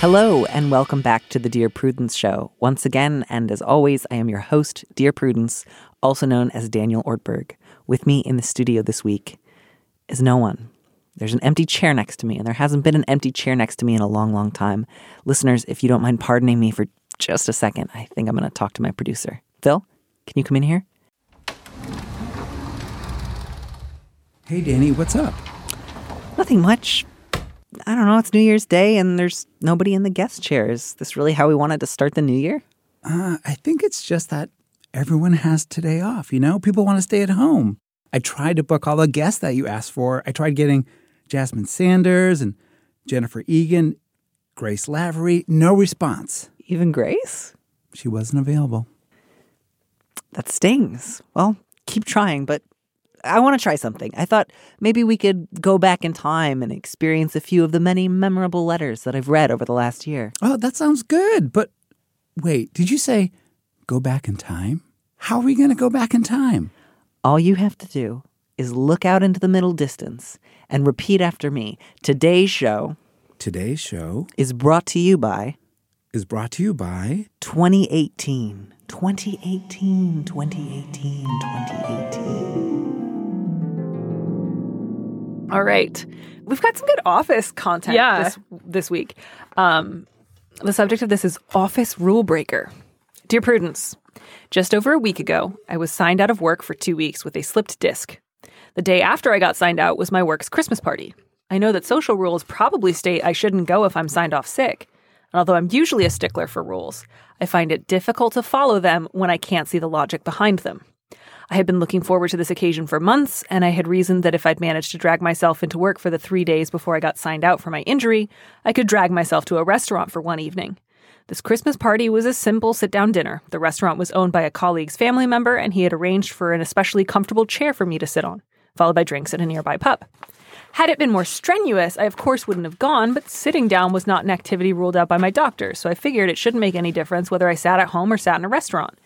Hello, and welcome back to the Dear Prudence Show. Once again, and as always, I am your host, Dear Prudence, also known as Daniel Ortberg. With me in the studio this week is no one. There's an empty chair next to me, and there hasn't been an empty chair next to me in a long, long time. Listeners, if you don't mind pardoning me for just a second, I think I'm going to talk to my producer. Phil, can you come in here? Hey, Danny, what's up? Nothing much. I don't know. It's New Year's Day, and there's nobody in the guest chair. Is this really how we wanted to start the new year? Uh, I think it's just that everyone has today off, you know? People want to stay at home. I tried to book all the guests that you asked for. I tried getting Jasmine Sanders and Jennifer Egan, Grace Lavery. No response. Even Grace? She wasn't available. That stings. Well, keep trying, but I want to try something. I thought maybe we could go back in time and experience a few of the many memorable letters that I've read over the last year. Oh, that sounds good. But wait, did you say go back in time? How are we going to go back in time? All you have to do is look out into the middle distance and repeat after me. Today's show Today's show is brought to you by is brought to you by 2018. 2018, 2018, 2018. All right. We've got some good office content Yeah. this this week. Um, the subject of this is office rule breaker. Dear Prudence, just over a week ago, I was signed out of work for two weeks with a slipped disc. The day after I got signed out was my work's Christmas party. I know that social rules probably state I shouldn't go if I'm signed off sick. And although I'm usually a stickler for rules, I find it difficult to follow them when I can't see the logic behind them. I had been looking forward to this occasion for months, and I had reasoned that if I'd managed to drag myself into work for the three days before I got signed out for my injury, I could drag myself to a restaurant for one evening. This Christmas party was a simple sit down dinner. The restaurant was owned by a colleague's family member, and he had arranged for an especially comfortable chair for me to sit on, followed by drinks at a nearby pub. Had it been more strenuous, I of course wouldn't have gone, but sitting down was not an activity ruled out by my doctor, so I figured it shouldn't make any difference whether I sat at home or sat in a restaurant.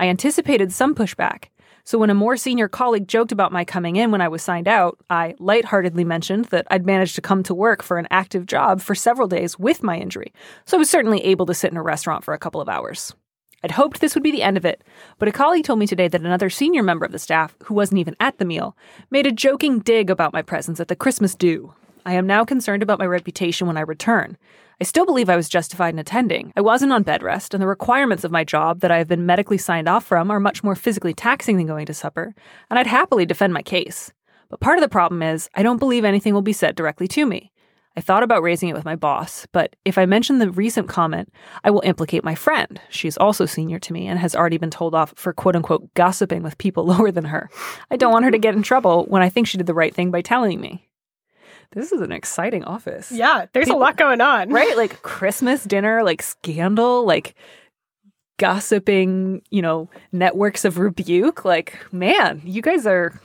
I anticipated some pushback. So when a more senior colleague joked about my coming in when I was signed out, I lightheartedly mentioned that I'd managed to come to work for an active job for several days with my injury, so I was certainly able to sit in a restaurant for a couple of hours. I'd hoped this would be the end of it, but a colleague told me today that another senior member of the staff, who wasn't even at the meal, made a joking dig about my presence at the Christmas do. I am now concerned about my reputation when I return. I still believe I was justified in attending. I wasn't on bed rest, and the requirements of my job that I have been medically signed off from are much more physically taxing than going to supper, and I'd happily defend my case. But part of the problem is, I don't believe anything will be said directly to me. I thought about raising it with my boss, but if I mention the recent comment, I will implicate my friend. She's also senior to me and has already been told off for quote unquote gossiping with people lower than her. I don't want her to get in trouble when I think she did the right thing by telling me. This is an exciting office. Yeah, there's People- a lot going on. Right? Like Christmas dinner, like scandal, like gossiping, you know, networks of rebuke. Like, man, you guys are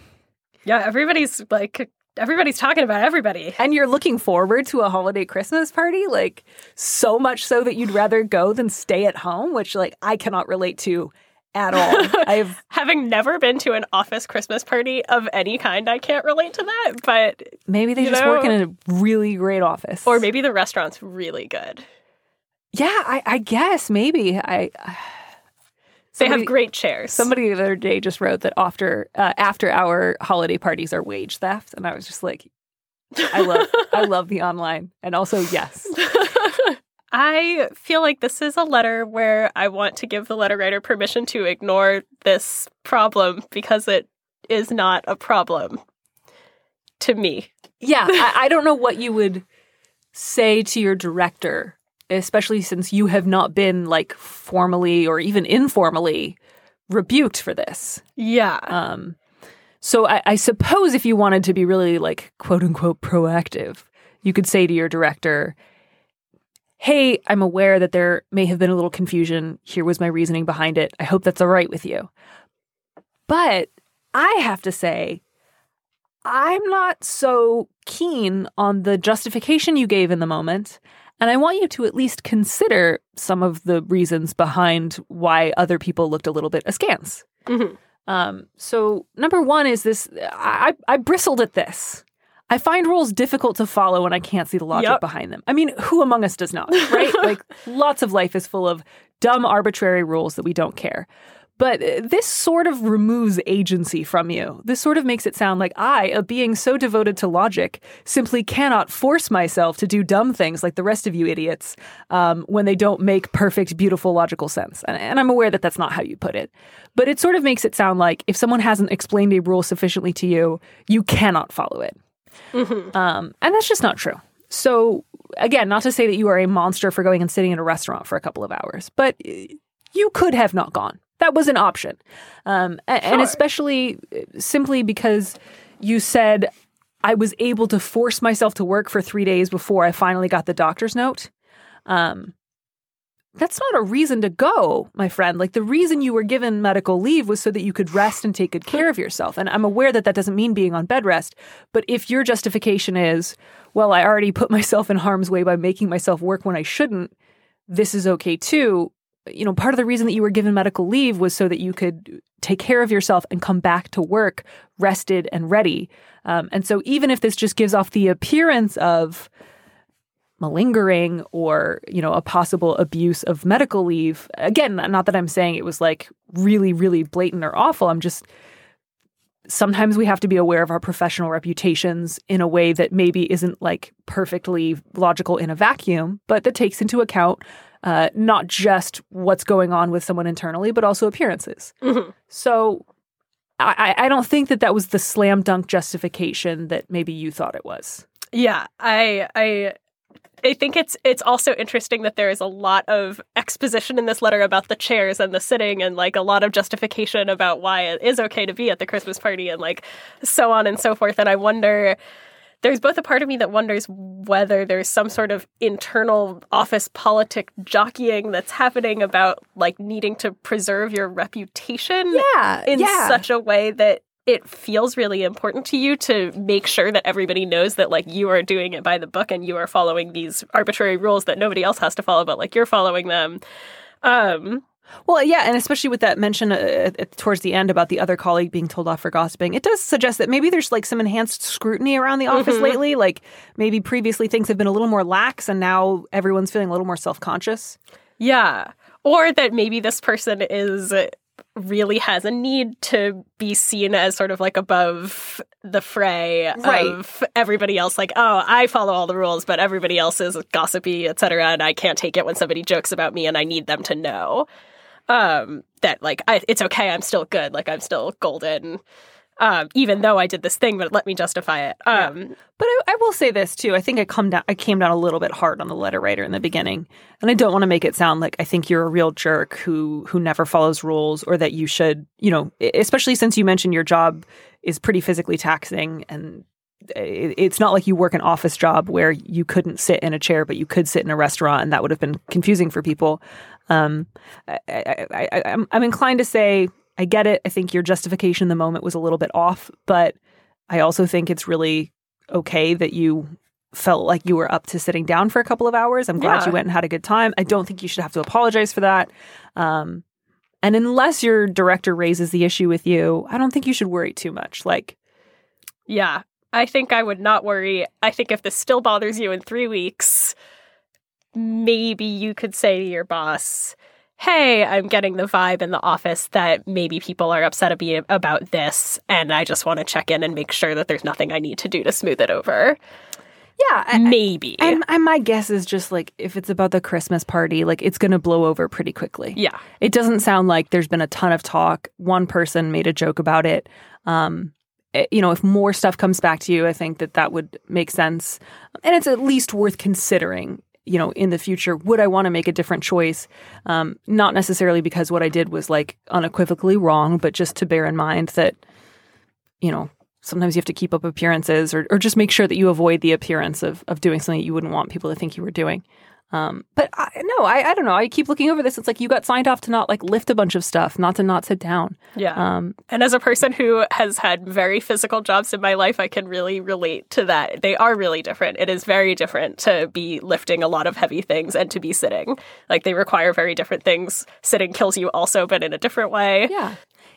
Yeah, everybody's like everybody's talking about everybody. and you're looking forward to a holiday Christmas party, like so much so that you'd rather go than stay at home, which like I cannot relate to at all. I've Having never been to an office Christmas party of any kind, I can't relate to that. But maybe they just work in a really great office. or maybe the restaurant's really good. Yeah, I, I guess maybe. I They Somebody- have great chairs. Somebody the other day just wrote that after uh, after our holiday parties are wage theft, and I was just like, I love I love the online, and also yes, I feel like this is a letter where I want to give the letter writer permission to ignore this problem because it is not a problem to me. yeah. I, I don't know what you would say to your director, especially since you have not been like formally or even informally rebuked for this. Yeah. Um, so I, I suppose if you wanted to be really like quote unquote proactive, you could say to your director, Hey, I'm aware that there may have been a little confusion. Here was my reasoning behind it. I hope that's all right with you. But I have to say, I'm not so keen on the justification you gave in the moment. And I want you to at least consider some of the reasons behind why other people looked a little bit askance. Mhm. Um, so, number one is this I, I bristled at this. I find rules difficult to follow when I can't see the logic Yep. behind them. I mean, who among us does not, right? like, lots of life is full of dumb, arbitrary rules that we don't care. But uh, this sort of removes agency from you. This sort of makes it sound like I, a being so devoted to logic, simply cannot force myself to do dumb things like the rest of you idiots um, when they don't make perfect, beautiful, logical sense. And, and I'm aware that that's not how you put it. But it sort of makes it sound like if someone hasn't explained a rule sufficiently to you, you cannot follow it. Um, and that's just not true. So, again, not to say that you are a monster for going and sitting in a restaurant for a couple of hours, but uh, you could have not gone. That was an option. Um, and Sure. especially uh, simply because you said, I was able to force myself to work for three days before I finally got the doctor's note. Um, that's not a reason to go, my friend. Like the reason you were given medical leave was so that you could rest and take good care of yourself. And I'm aware that that doesn't mean being on bed rest. But if your justification is, well, I already put myself in harm's way by making myself work when I shouldn't, this is okay too. You know, part of the reason that you were given medical leave was so that you could take care of yourself and come back to work rested and ready. Um, and so, even if this just gives off the appearance of malingering or you know a possible abuse of medical leave. Again not that i'm saying it was like really really blatant or awful. I'm just sometimes we have to be aware of our professional reputations in a way that maybe isn't like perfectly logical in a vacuum but that takes into account uh, not just what's going on with someone internally but also appearances. Mhm. so I, I I don't think that that was the slam dunk justification that maybe you thought it was. Yeah, I I I think it's it's also interesting that there is a lot of exposition in this letter about the chairs and the sitting and like a lot of justification about why it is okay to be at the Christmas party and like so on and so forth. And I wonder there's both a part of me that wonders whether there's some sort of internal office politic jockeying that's happening about like needing to preserve your reputation yeah in such a way that it feels really important to you to make sure that everybody knows that like you are doing it by the book and you are following these arbitrary rules that nobody else has to follow but like you're following them um Well, yeah, and especially with that mention uh, towards the end about the other colleague being told off for gossiping, it does suggest that maybe there's like some enhanced scrutiny around the office Mhm. lately. Like maybe previously things have been a little more lax, and now everyone's feeling a little more self conscious. yeah or that maybe this person is really has a need to be seen as sort of like above the fray Right. of everybody else like oh i follow all the rules but everybody else is gossipy etc and i can't take it when somebody jokes about me and i need them to know um that like I, it's okay i'm still good like i'm still golden um even though i did this thing but let me justify it um But I, I will say this too. I think I come down. I came down a little bit hard on the letter writer in the beginning, and I don't want to make it sound like I think you're a real jerk who who never follows rules, or that you should, you know, especially since you mentioned your job is pretty physically taxing, and it, it's not like you work an office job where you couldn't sit in a chair, but you could sit in a restaurant, and that would have been confusing for people. Um, I, I, I, I, I'm, I'm inclined to say I get it. I think your justification in the moment was a little bit off, but I also think it's really okay that you felt like you were up to sitting down for a couple of hours. I'm glad Yeah. you went and had a good time. I don't think you should have to apologize for that. Um, and unless your director raises the issue with you, I don't think you should worry too much. Like, yeah i think i would not worry i think if this still bothers you in three weeks maybe you could say to your boss hey i'm getting the vibe in the office that maybe people are upset at me about this and i just want to check in and make sure that there's nothing i need to do to smooth it over yeah, maybe and, and my guess is just like if it's about the Christmas party, like it's going to blow over pretty quickly. yeah It doesn't sound like there's been a ton of talk. One person made a joke about it. Um, eh, you know, if more stuff comes back to you, I think that that would make sense. And it's at least worth considering, you know, in the future. Would I want to make a different choice? Um, not necessarily because what I did was like unequivocally wrong, but just to bear in mind that, you know, sometimes you have to keep up appearances or, or just make sure that you avoid the appearance of, of doing something that you wouldn't want people to think you were doing. Um, but I, no, I, I don't know. I keep looking over this. It's like you got signed off to not like lift a bunch of stuff, not to not sit down. Yeah. Um, And as a person who has had very physical jobs in my life, I can really relate to that. They are really different. It is very different to be lifting a lot of heavy things and to be sitting. Like they require very different things. Sitting kills you also, but in a different way. yeah.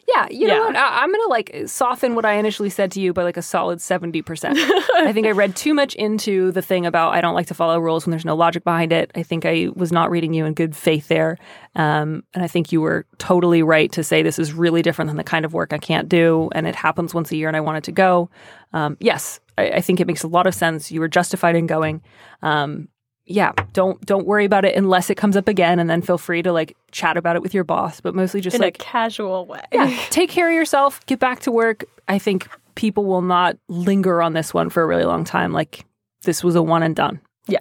Yeah, you know Yeah. what? I, I'm gonna like soften what I initially said to you by like a solid seventy percent. I think I read too much into the thing about I don't like to follow rules when there's no logic behind it. I think I was not reading you in good faith there, um, and I think you were totally right to say this is really different than the kind of work I can't do, and it happens once a year, and I want it to go. Um, yes, I, I think it makes a lot of sense. You were justified in going. Um, yeah, don't don't worry about it unless it comes up again, and then feel free to like chat about it with your boss. But mostly just In like a casual way. yeah, take care of yourself, get back to work. I think people will not linger on this one for a really long time. Like this was a one and done. Yeah.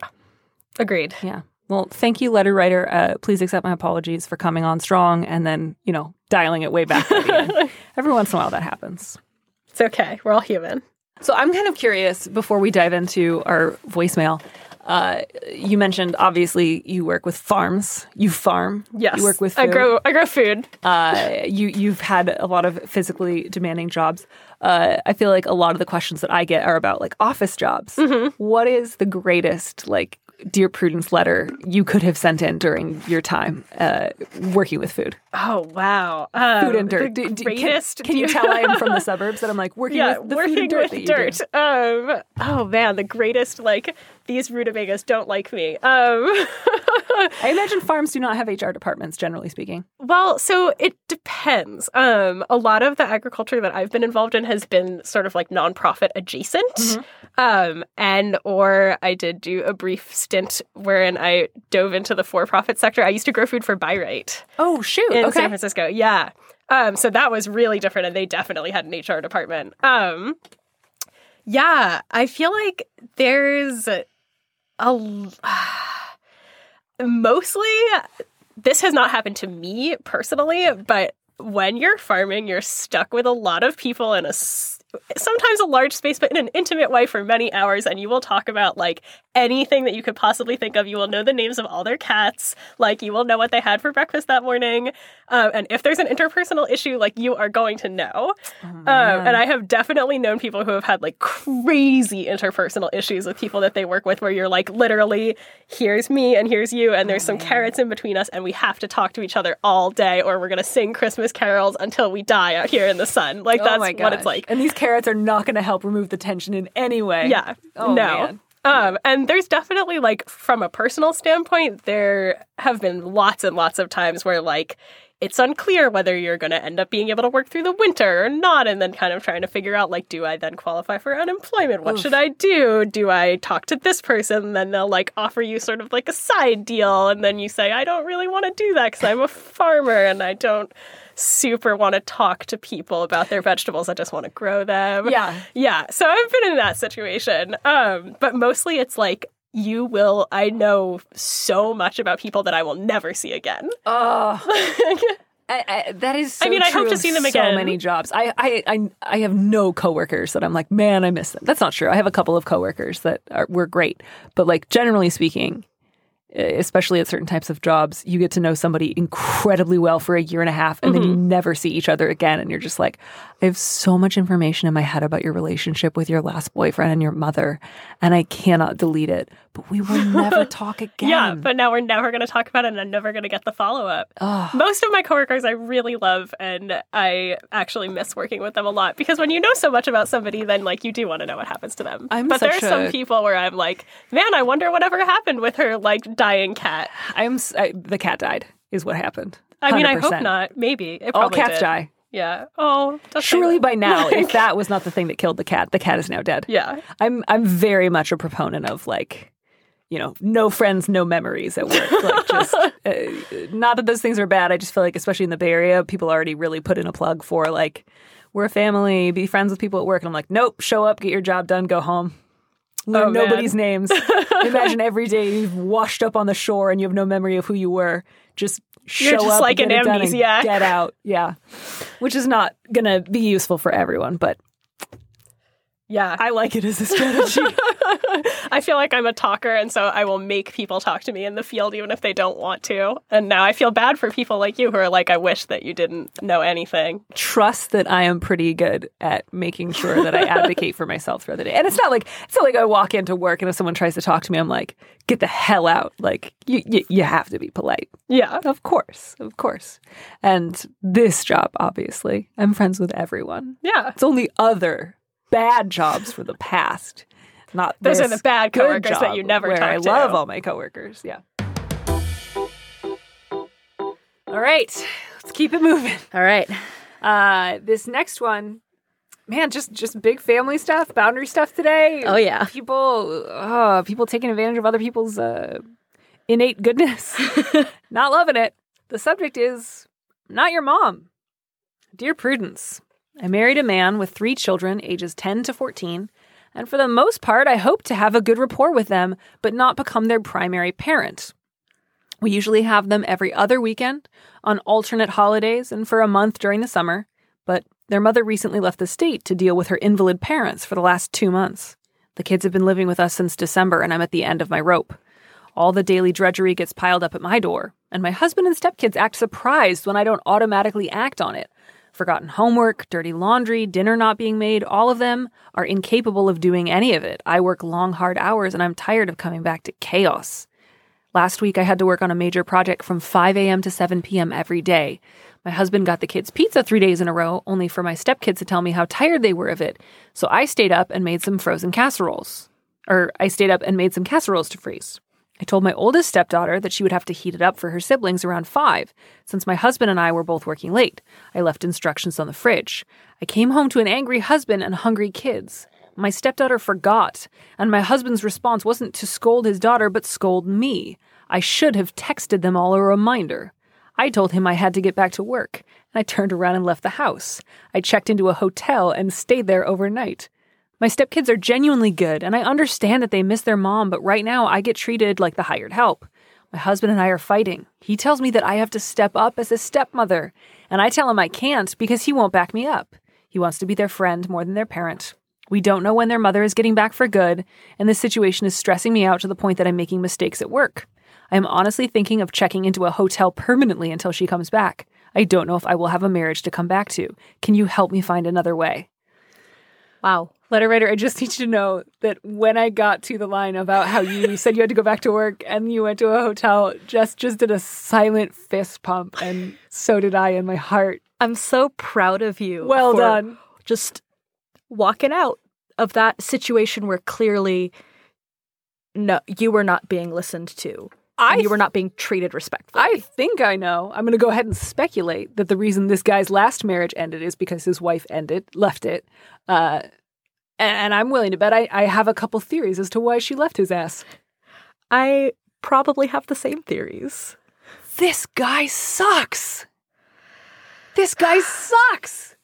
Agreed. Yeah. Well, thank you, letter writer. Uh, please accept my apologies for coming on strong and then, you know, dialing it way back. at the end. Every once in a while that happens. It's okay. We're all human. So I'm kind of curious before we dive into our voicemail. Uh, you mentioned obviously you work with farms. You farm. Yes. You work with. I food. grow I grow food. uh, you you've had a lot of physically demanding jobs. Uh, I feel like a lot of the questions that I get are about like office jobs. What is the greatest like dear Prudence letter you could have sent in during your time uh, working with food? Oh wow. Um, Food and dirt. The Do- do- can- greatest can, you tell I am from the suburbs that I'm like working yeah, with the working food and dirt with that you do? dirt. Um, oh man, the greatest like these rutabagas don't like me. Um, I imagine farms do not have HR departments, generally speaking. well, so it depends. Um, a lot of the agriculture that I've been involved in has been sort of like nonprofit adjacent. Mm-hmm. Um, and or I did do a brief stint wherein I dove into the for-profit sector. I used to grow food for Byrate. Oh shoot! in okay. San Francisco. Yeah. Um, so that was really different, and they definitely had an HR department. Um, yeah, I feel like there's a mostly this has not happened to me personally, but when you're farming, you're stuck with a lot of people in a sometimes a large space, but in an intimate way for many hours, and you will talk about like anything that you could possibly think of. You will know the names of all their cats, like you will know what they had for breakfast that morning, um, and if there's an interpersonal issue, like you are going to know. um, and I have definitely known people who have had like crazy interpersonal issues with people that they work with, where you're like literally, here's me and here's you, and there's some carrots in between us, and we have to talk to each other all day, or we're gonna sing Christmas carols until we die out here in the sun. Like that's oh what it's like. And these carrots are not going to help remove the tension in any way. Yeah. Oh, no. man. Um, and there's definitely like from a personal standpoint, there have been lots and lots of times where like it's unclear whether you're going to end up being able to work through the winter or not, and then kind of trying to figure out like, do I then qualify for unemployment? What should I do? Do I talk to this person? Then they'll like offer you sort of like a side deal, and then you say, I don't really want to do that because I'm a farmer and I don't super want to talk to people about their vegetables. I just want to grow them. Yeah. Yeah. So I've been in that situation. Um, but mostly it's like you will I know so much about people that I will never see again. Oh, I, I, that is. So I mean, I hope to see them So again. many jobs. I, I, I, I have no coworkers that I'm like, man, I miss them. That's not true. I have a couple of coworkers that are were great, but like generally speaking, especially at certain types of jobs, you get to know somebody incredibly well for a year and a half, and then you Mm-hmm. never see each other again, and you're just like, I have so much information in my head about your relationship with your last boyfriend and your mother, and I cannot delete it. But we will never talk again. Yeah, but now we're never going to talk about it and I'm never going to get the follow up. Most of my coworkers I really love and I actually miss working with them a lot because when you know so much about somebody, then like you do want to know what happens to them. I'm but there are such some people where I'm like, man, I wonder whatever happened with her like dying cat. I'm I the cat died is what happened. I mean, I hope not. Maybe it All cats did. die. Yeah. Oh, Surely by now, if that was not the thing that killed the cat, the cat is now dead. Yeah. I'm I'm very much a proponent of like, you know, no friends, no memories at work. Like just uh, not that those things are bad. I just feel like, especially in the Bay Area, people already really put in a plug for like, we're a family, be friends with people at work, and I'm like, nope, show up, get your job done, go home. Learn Oh, nobody's names. Imagine every day you've washed up on the shore and you have no memory of who you were. Just You're just like an amnesiac. get out. Yeah, which is not gonna be useful for everyone, but Yeah. I like it as a strategy. I feel like I'm a talker, and so I will make people talk to me in the field even if they don't want to. And now I feel bad for people like you who are like, I wish that you didn't know anything. Trust that I am pretty good at making sure that I advocate for myself throughout the day. And it's not like it's not like I walk into work and if someone tries to talk to me, I'm like, get the hell out. Like you, you, you have to be polite. Yeah. Of course, of course. And this job, obviously, I'm friends with everyone. Yeah. It's only other bad jobs for the past, not Those are the bad coworkers that you never where talk I to. love all my coworkers. Yeah. All right, let's keep it moving. All right. Uh, this next one, man, just just big family stuff, boundary stuff today. Oh, yeah. people, uh, people taking advantage of other people's uh, innate goodness. not loving it. The subject is not your mom. Dear Prudence, I married a man with three children, ages 10 to 14, and for the most part, I hope to have a good rapport with them, but not become their primary parent. We usually have them every other weekend, on alternate holidays, and for a month during the summer, but their mother recently left the state to deal with her invalid parents for the last two months. The kids have been living with us since December, and I'm at the end of my rope. All the daily drudgery gets piled up at my door, and my husband and stepkids act surprised when I don't automatically act on it. Forgotten homework, dirty laundry, dinner not being made, all of them are incapable of doing any of it. I work long, hard hours, and I'm tired of coming back to chaos. Last week, I had to work on a major project from 5 a.m. to 7 p.m. every day. My husband got the kids pizza three days in a row, only for my stepkids to tell me how tired they were of it. So I stayed up and made some frozen casseroles. Or I stayed up and made some casseroles to freeze. I told my oldest stepdaughter that she would have to heat it up for her siblings around 5, since my husband and I were both working late. I left instructions on the fridge. I came home to an angry husband and hungry kids. My stepdaughter forgot, and my husband's response wasn't to scold his daughter, but scold me. I should have texted them all a reminder. I told him I had to get back to work, and I turned around and left the house. I checked into a hotel and stayed there overnight. My stepkids are genuinely good, and I understand that they miss their mom, but right now I get treated like the hired help. My husband and I are fighting. He tells me that I have to step up as a stepmother, and I tell him I can't because he won't back me up. He wants to be their friend more than their parent. We don't know when their mother is getting back for good, and this situation is stressing me out to the point that I'm making mistakes at work. I am honestly thinking of checking into a hotel permanently until she comes back. I don't know if I will have a marriage to come back to. Can you help me find another way? Wow. Letter writer, I just need you to know that when I got to the line about how you said you had to go back to work and you went to a hotel, Jess just did a silent fist pump, and so did I in my heart. I'm so proud of you. Well done. Just walking out of that situation where clearly no you were not being listened to. I and you were not being treated respectfully. I think I know. I'm going to go ahead and speculate that the reason this guy's last marriage ended is because his wife ended, left it. Uh, and, and I'm willing to bet I, I have a couple theories as to why she left his ass. I probably have the same theories. This guy sucks. This guy sucks.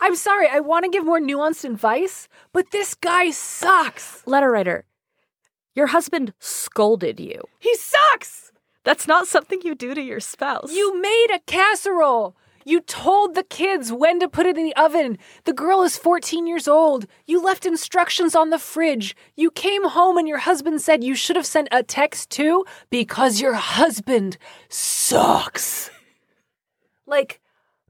I'm sorry, I want to give more nuanced advice, but this guy sucks. Letter writer, your husband scolded you. He sucks. That's not something you do to your spouse. You made a casserole. You told the kids when to put it in the oven. The girl is 14 years old. You left instructions on the fridge. You came home and your husband said you should have sent a text too because your husband sucks. Like,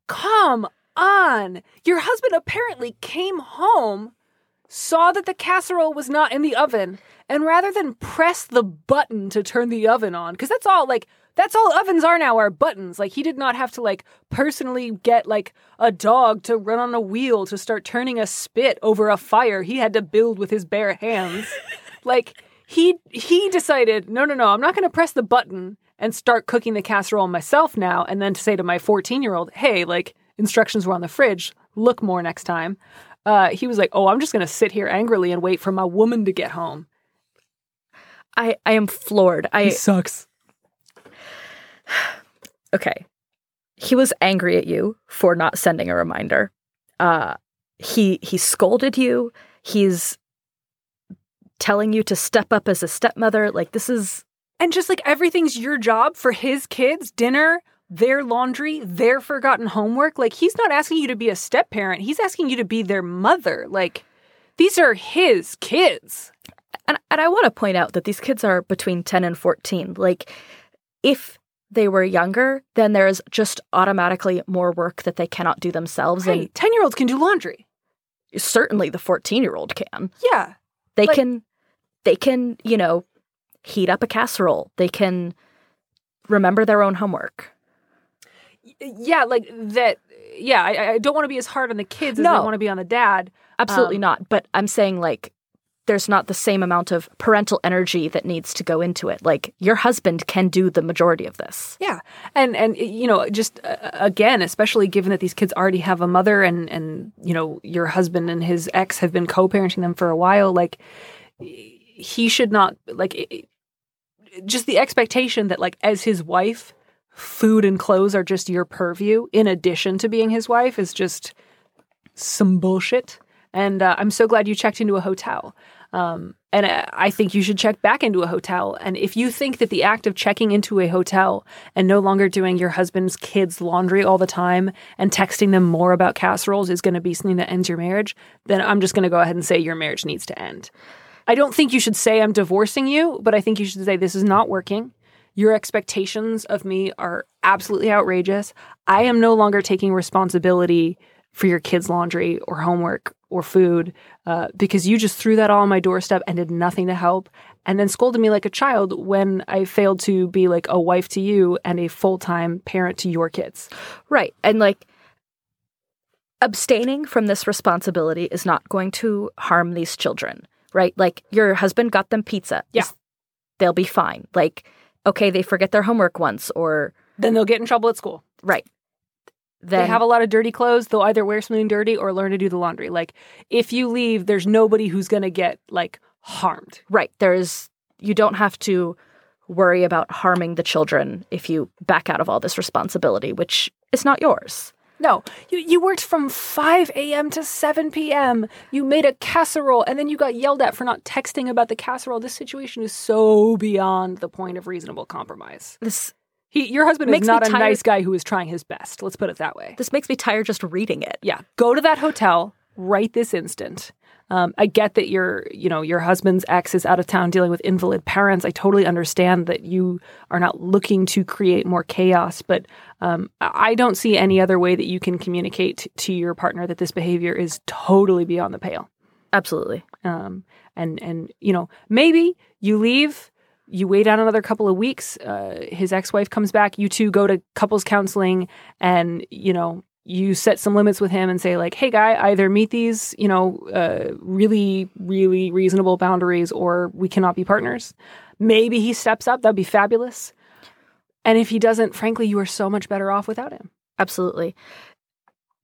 come on. Your husband apparently came home, saw that the casserole was not in the oven, and rather than press the button to turn the oven on, because that's all like that's all ovens are now are buttons. Like he did not have to like personally get like a dog to run on a wheel to start turning a spit over a fire. He had to build with his bare hands. like he he decided, no, no, no, I'm not going to press the button and start cooking the casserole myself now, and then to say to my 14 year old, hey, like instructions were on the fridge. Look more next time. Uh, he was like, oh, I'm just going to sit here angrily and wait for my woman to get home. I, I am floored. I sucks. okay. He was angry at you for not sending a reminder. Uh he he scolded you. He's telling you to step up as a stepmother. Like this is And just like everything's your job for his kids, dinner, their laundry, their forgotten homework. Like he's not asking you to be a step parent. He's asking you to be their mother. Like these are his kids. And and I want to point out that these kids are between 10 and 14. Like if they were younger, then there's just automatically more work that they cannot do themselves Hey, 10 year olds can do laundry. certainly the 14-year-old can. Yeah. They Like- can they can, you know, heat up a casserole. They can remember their own homework. Yeah, like that. Yeah, I, I don't want to be as hard on the kids as I want to be on the dad. Absolutely Um, not. But I'm saying like there's not the same amount of parental energy that needs to go into it. Like your husband can do the majority of this. Yeah, and and you know, just uh, again, especially given that these kids already have a mother, and and you know, your husband and his ex have been co-parenting them for a while. Like, he should not like it- just the expectation that like as his wife, food and clothes are just your purview in addition to being his wife is just some bullshit. And uh, I'm so glad you checked into a hotel. Um, and uh, I think you should check back into a hotel. And if you think that the act of checking into a hotel and no longer doing your husband's kids' laundry all the time and texting them more about casseroles is going to be something that ends your marriage, then I'm just going to go ahead and say your marriage needs to end. I don't think you should say I'm divorcing you, but I think you should say this is not working. Your expectations of me are absolutely outrageous. I am no longer taking responsibility for your kids' laundry or homework or food uh, because you just threw that all on my doorstep and did nothing to help and then scolded me like a child when I failed to be like a wife to you and a full time parent to your kids. Right. And like abstaining from this responsibility is not going to harm these children, right? Like your husband got them pizza. Yeah. They'll be fine. Like, okay, they forget their homework once or Then they'll get in trouble at school. right. Then they have a lot of dirty clothes. They'll either wear something dirty or learn to do the laundry. Like if you leave, there's nobody who's going to get like harmed. right. There's you don't have to worry about harming the children if you back out of all this responsibility, which is not yours. No, you, you worked from 5 a.m. to 7 p.m. You made a casserole and then you got yelled at for not texting about the casserole. This situation is so beyond the point of reasonable compromise. This He, your husband Makes is me not a tired- nice guy who is trying his best. Let's put it that way. this makes me tired just reading it. Yeah, go to that hotel right this instant. Um, I get that your, you know, your husband's ex is out of town dealing with invalid parents. I totally understand that you are not looking to create more chaos, but um, I don't see any other way that you can communicate t- to your partner that this behavior is totally beyond the pale. Absolutely. Um, and and you know, maybe you leave, you wait out another couple of weeks. Uh, his ex-wife comes back. You two go to couples counseling, and you know, you set some limits with him and say like, "Hey, guy, either meet these, you know, uh, really, really reasonable boundaries, or we cannot be partners." Maybe he steps up. That'd be fabulous. And if he doesn't, frankly, you are so much better off without him. Absolutely.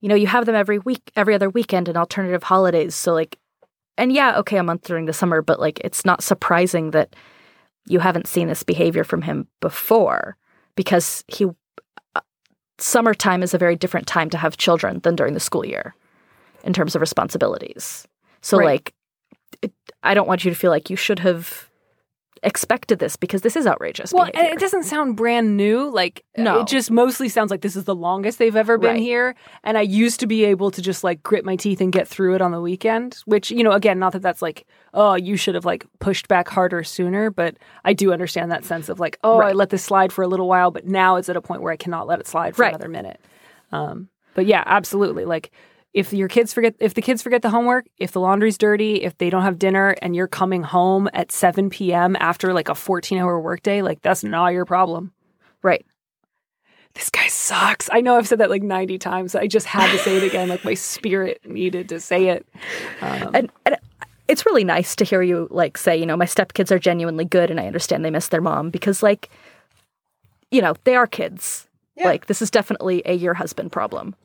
You know, you have them every week, every other weekend and alternative holidays. So, like, and yeah, okay, a month during the summer, but like, it's not surprising that you haven't seen this behavior from him before because he, summertime is a very different time to have children than during the school year in terms of responsibilities. So, Right. like, it, I don't want you to feel like you should have expected this because this is outrageous. Well, and behavior. it doesn't sound brand new. Like No. it just mostly sounds like this is the longest they've ever been Right. here. And I used to be able to just like grit my teeth and get through it on the weekend. Which you know, again, not that that's like, oh, you should have like pushed back harder sooner. But I do understand that sense of like, oh, I let this slide for a little while, but now it's at a point where I cannot let it slide for Right. another minute. Um, but yeah, absolutely. Like if your kids forget if the kids forget the homework, if the laundry's dirty, if they don't have dinner and you're coming home at 7 p.m. after like a 14 hour workday, like that's not your problem. right. This guy sucks. I know I've said that like 90 times. I just had to say it again. Like my spirit needed to say it. Um, and, and it's really nice to hear you like say you know my stepkids are genuinely good and i understand they miss their mom because like you know they are kids like this is definitely a your husband problem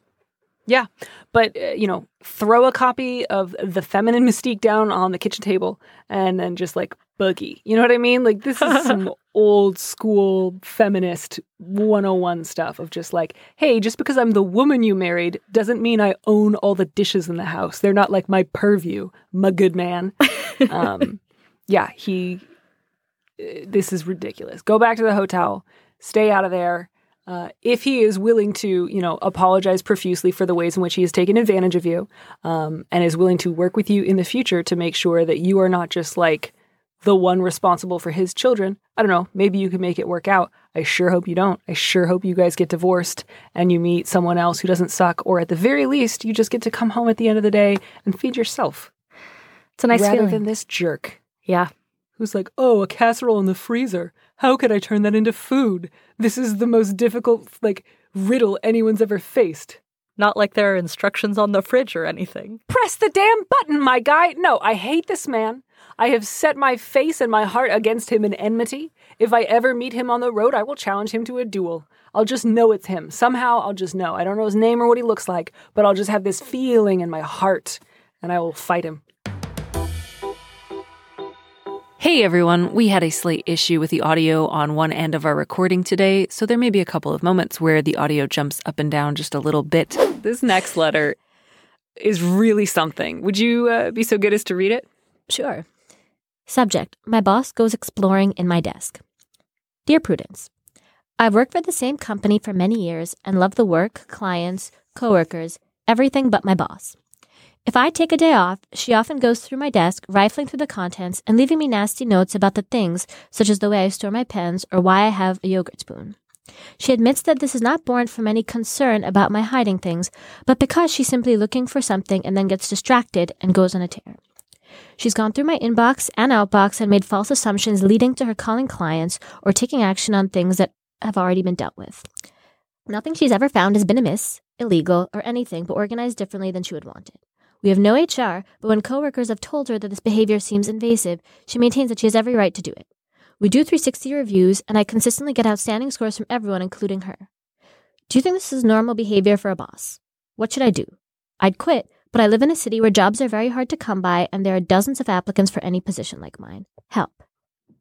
Yeah. But, uh, you know, throw a copy of The Feminine Mystique down on the kitchen table and then just like boogie. You know what I mean? Like, this is some old school feminist 101 stuff of just like, hey, just because I'm the woman you married doesn't mean I own all the dishes in the house. They're not like my purview, my good man. um, yeah, he, uh, this is ridiculous. Go back to the hotel, stay out of there. Uh, if he is willing to, you know, apologize profusely for the ways in which he has taken advantage of you, um, and is willing to work with you in the future to make sure that you are not just like the one responsible for his children. I don't know, maybe you can make it work out. I sure hope you don't. I sure hope you guys get divorced and you meet someone else who doesn't suck, or at the very least, you just get to come home at the end of the day and feed yourself. It's a nice rather feeling. than this jerk yeah. who's like, oh, a casserole in the freezer. How could I turn that into food? This is the most difficult, like, riddle anyone's ever faced. Not like there are instructions on the fridge or anything. Press the damn button, my guy. No, I hate this man. I have set my face and my heart against him in enmity. If I ever meet him on the road, I will challenge him to a duel. I'll just know it's him. Somehow I'll just know. I don't know his name or what he looks like, but I'll just have this feeling in my heart and I will fight him. Hey everyone, we had a slight issue with the audio on one end of our recording today, so there may be a couple of moments where the audio jumps up and down just a little bit. This next letter is really something. Would you uh, be so good as to read it? Sure. Subject My boss goes exploring in my desk. Dear Prudence, I've worked for the same company for many years and love the work, clients, coworkers, everything but my boss. If I take a day off, she often goes through my desk, rifling through the contents and leaving me nasty notes about the things, such as the way I store my pens or why I have a yogurt spoon. She admits that this is not born from any concern about my hiding things, but because she's simply looking for something and then gets distracted and goes on a tear. She's gone through my inbox and outbox and made false assumptions leading to her calling clients or taking action on things that have already been dealt with. Nothing she's ever found has been amiss, illegal, or anything but organized differently than she would want it. We have no HR, but when coworkers have told her that this behavior seems invasive, she maintains that she has every right to do it. We do 360 reviews, and I consistently get outstanding scores from everyone, including her. Do you think this is normal behavior for a boss? What should I do? I'd quit, but I live in a city where jobs are very hard to come by, and there are dozens of applicants for any position like mine. Help.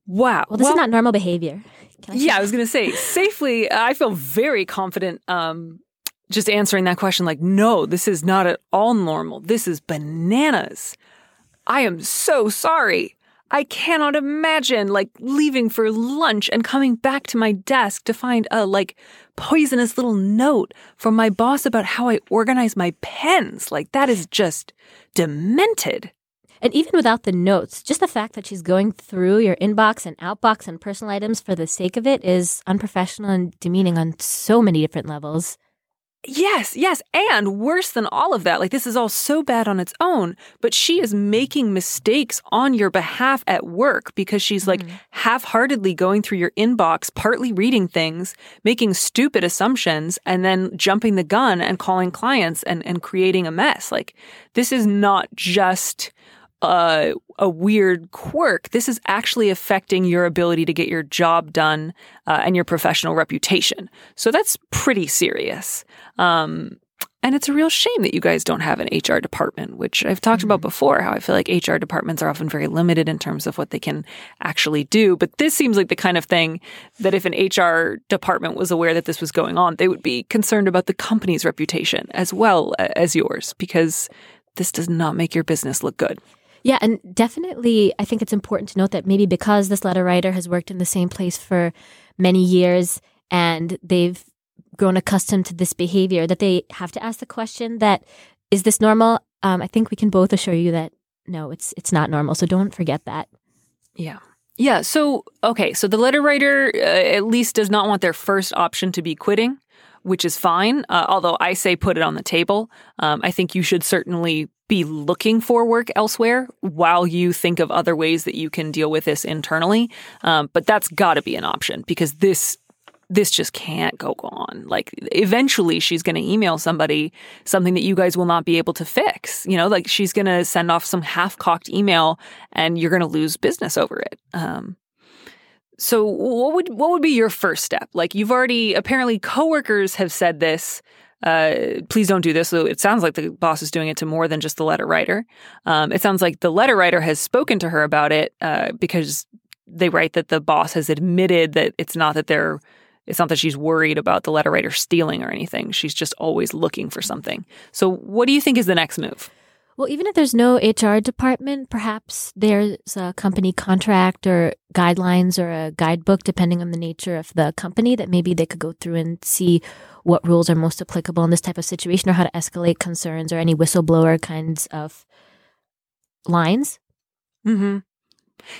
Wow. Well, this is not normal behavior. I Yeah, I was going to say safely. I feel very confident um, just answering that question like, no, this is not at all normal. This is bananas. I am so sorry. I cannot imagine like leaving for lunch and coming back to my desk to find a like poisonous little note from my boss about how I organize my pens. Like that is just demented. And even without the notes, just the fact that she's going through your inbox and outbox and personal items for the sake of it is unprofessional and demeaning on so many different levels. Yes, yes. And worse than all of that, like this is all so bad on its own, but she is making mistakes on your behalf at work because she's like mm-hmm. half heartedly going through your inbox, partly reading things, making stupid assumptions, and then jumping the gun and calling clients and, and creating a mess. Like this is not just a, a weird quirk. This is actually affecting your ability to get your job done uh, and your professional reputation. So that's pretty serious. Um, and it's a real shame that you guys don't have an HR department, which I've talked about before, how I feel like HR departments are often very limited in terms of what they can actually do. But this seems like the kind of thing that if an HR department was aware that this was going on, they would be concerned about the company's reputation as well as yours, because this does not make your business look good. Yeah, and definitely, I think it's important to note that maybe because this letter writer has worked in the same place for many years and they've grown accustomed to this behavior, that they have to ask the question that is this normal? Um, I think we can both assure you that no, it's it's not normal. So don't forget that. Yeah. Yeah. So, okay. So the letter writer uh, at least does not want their first option to be quitting, which is fine. Uh, although I say put it on the table. Um, I think you should certainly be looking for work elsewhere while you think of other ways that you can deal with this internally. Um, but that's got to be an option because this this just can't go on. Like eventually she's going to email somebody something that you guys will not be able to fix. You know, like she's going to send off some half-cocked email and you're going to lose business over it. Um, so what would what would be your first step? Like you've already apparently coworkers have said this. Uh, please don't do this. So it sounds like the boss is doing it to more than just the letter writer. Um, it sounds like the letter writer has spoken to her about it uh, because they write that the boss has admitted that it's not that they're it's not that she's worried about the letter writer stealing or anything. She's just always looking for something. So what do you think is the next move? Well, even if there's no HR department, perhaps there's a company contract or guidelines or a guidebook, depending on the nature of the company, that maybe they could go through and see what rules are most applicable in this type of situation or how to escalate concerns or any whistleblower kinds of lines. Mm-hmm.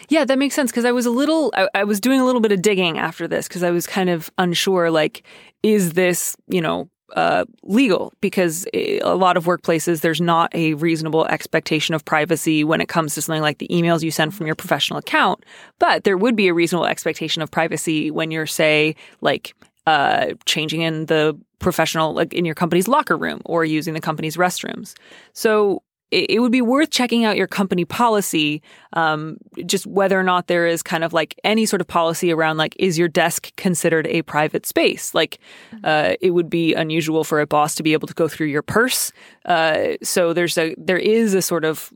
Yeah, that makes sense because I was a little, I, I was doing a little bit of digging after this because I was kind of unsure like, is this, you know, uh, legal because eh, a lot of workplaces there's not a reasonable expectation of privacy when it comes to something like the emails you send from your professional account but there would be a reasonable expectation of privacy when you're say like uh, changing in the professional like in your company's locker room or using the company's restrooms so it, it would be worth checking out your company policy, um, just whether or not there is kind of like any sort of policy around like, is your desk considered a private space? Like, uh, it would be unusual for a boss to be able to go through your purse. Uh, so there's a there is a sort of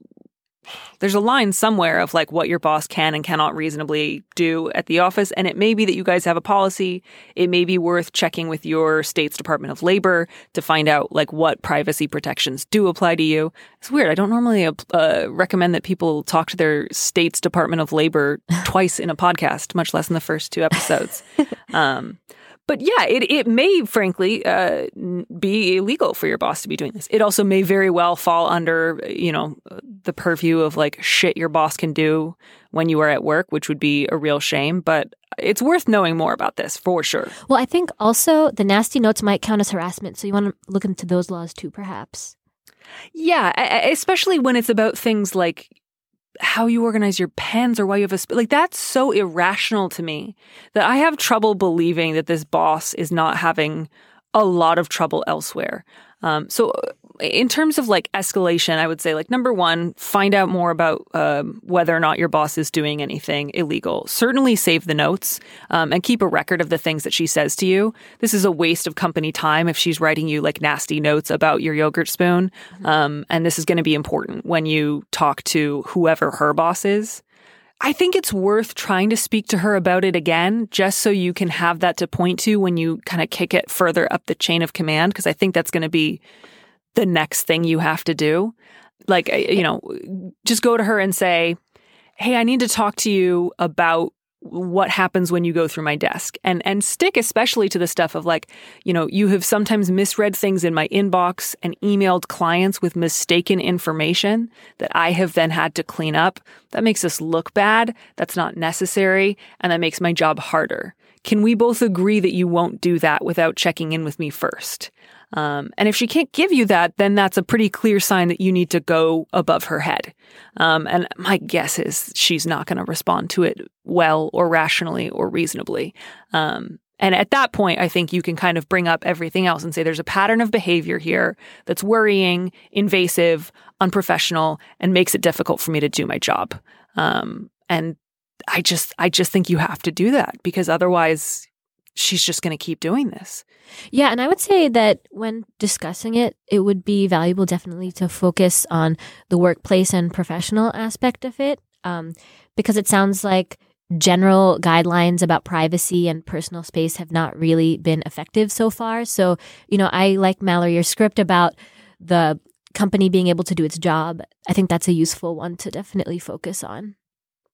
there's a line somewhere of like what your boss can and cannot reasonably do at the office. And it may be that you guys have a policy. It may be worth checking with your state's Department of Labor to find out like what privacy protections do apply to you. It's weird. I don't normally uh, recommend that people talk to their state's Department of Labor twice in a podcast, much less in the first two episodes. um, but yeah, it, it may frankly uh, be illegal for your boss to be doing this. It also may very well fall under, you know, the purview of like shit your boss can do when you are at work, which would be a real shame. But it's worth knowing more about this for sure. Well, I think also the nasty notes might count as harassment. So you want to look into those laws too, perhaps. Yeah, especially when it's about things like how you organize your pens or why you have a sp- like that's so irrational to me that I have trouble believing that this boss is not having a lot of trouble elsewhere. Um, so in terms of like escalation, I would say like number one, find out more about um, whether or not your boss is doing anything illegal. Certainly save the notes um, and keep a record of the things that she says to you. This is a waste of company time if she's writing you like nasty notes about your yogurt spoon. Mm-hmm. Um, and this is going to be important when you talk to whoever her boss is. I think it's worth trying to speak to her about it again, just so you can have that to point to when you kind of kick it further up the chain of command, because I think that's going to be the next thing you have to do. Like, you know, just go to her and say, Hey, I need to talk to you about what happens when you go through my desk. And and stick especially to the stuff of like you know you have sometimes misread things in my inbox and emailed clients with mistaken information that I have then had to clean up. That makes us look bad. That's not necessary and that makes my job harder. Can we both agree that you won't do that without checking in with me first um, and if she can't give you that, then that's a pretty clear sign that you need to go above her head. Um, and my guess is she's not going to respond to it well or rationally or reasonably. Um, and at that point, I think you can kind of bring up everything else and say there's a pattern of behavior here that's worrying, invasive, unprofessional, and makes it difficult for me to do my job. Um, and I just, I just think you have to do that because otherwise, she's just going to keep doing this. Yeah, and I would say that when discussing it, it would be valuable definitely to focus on the workplace and professional aspect of it, um, because it sounds like general guidelines about privacy and personal space have not really been effective so far. So, you know, I like Mallory, your script about the company being able to do its job. I think that's a useful one to definitely focus on.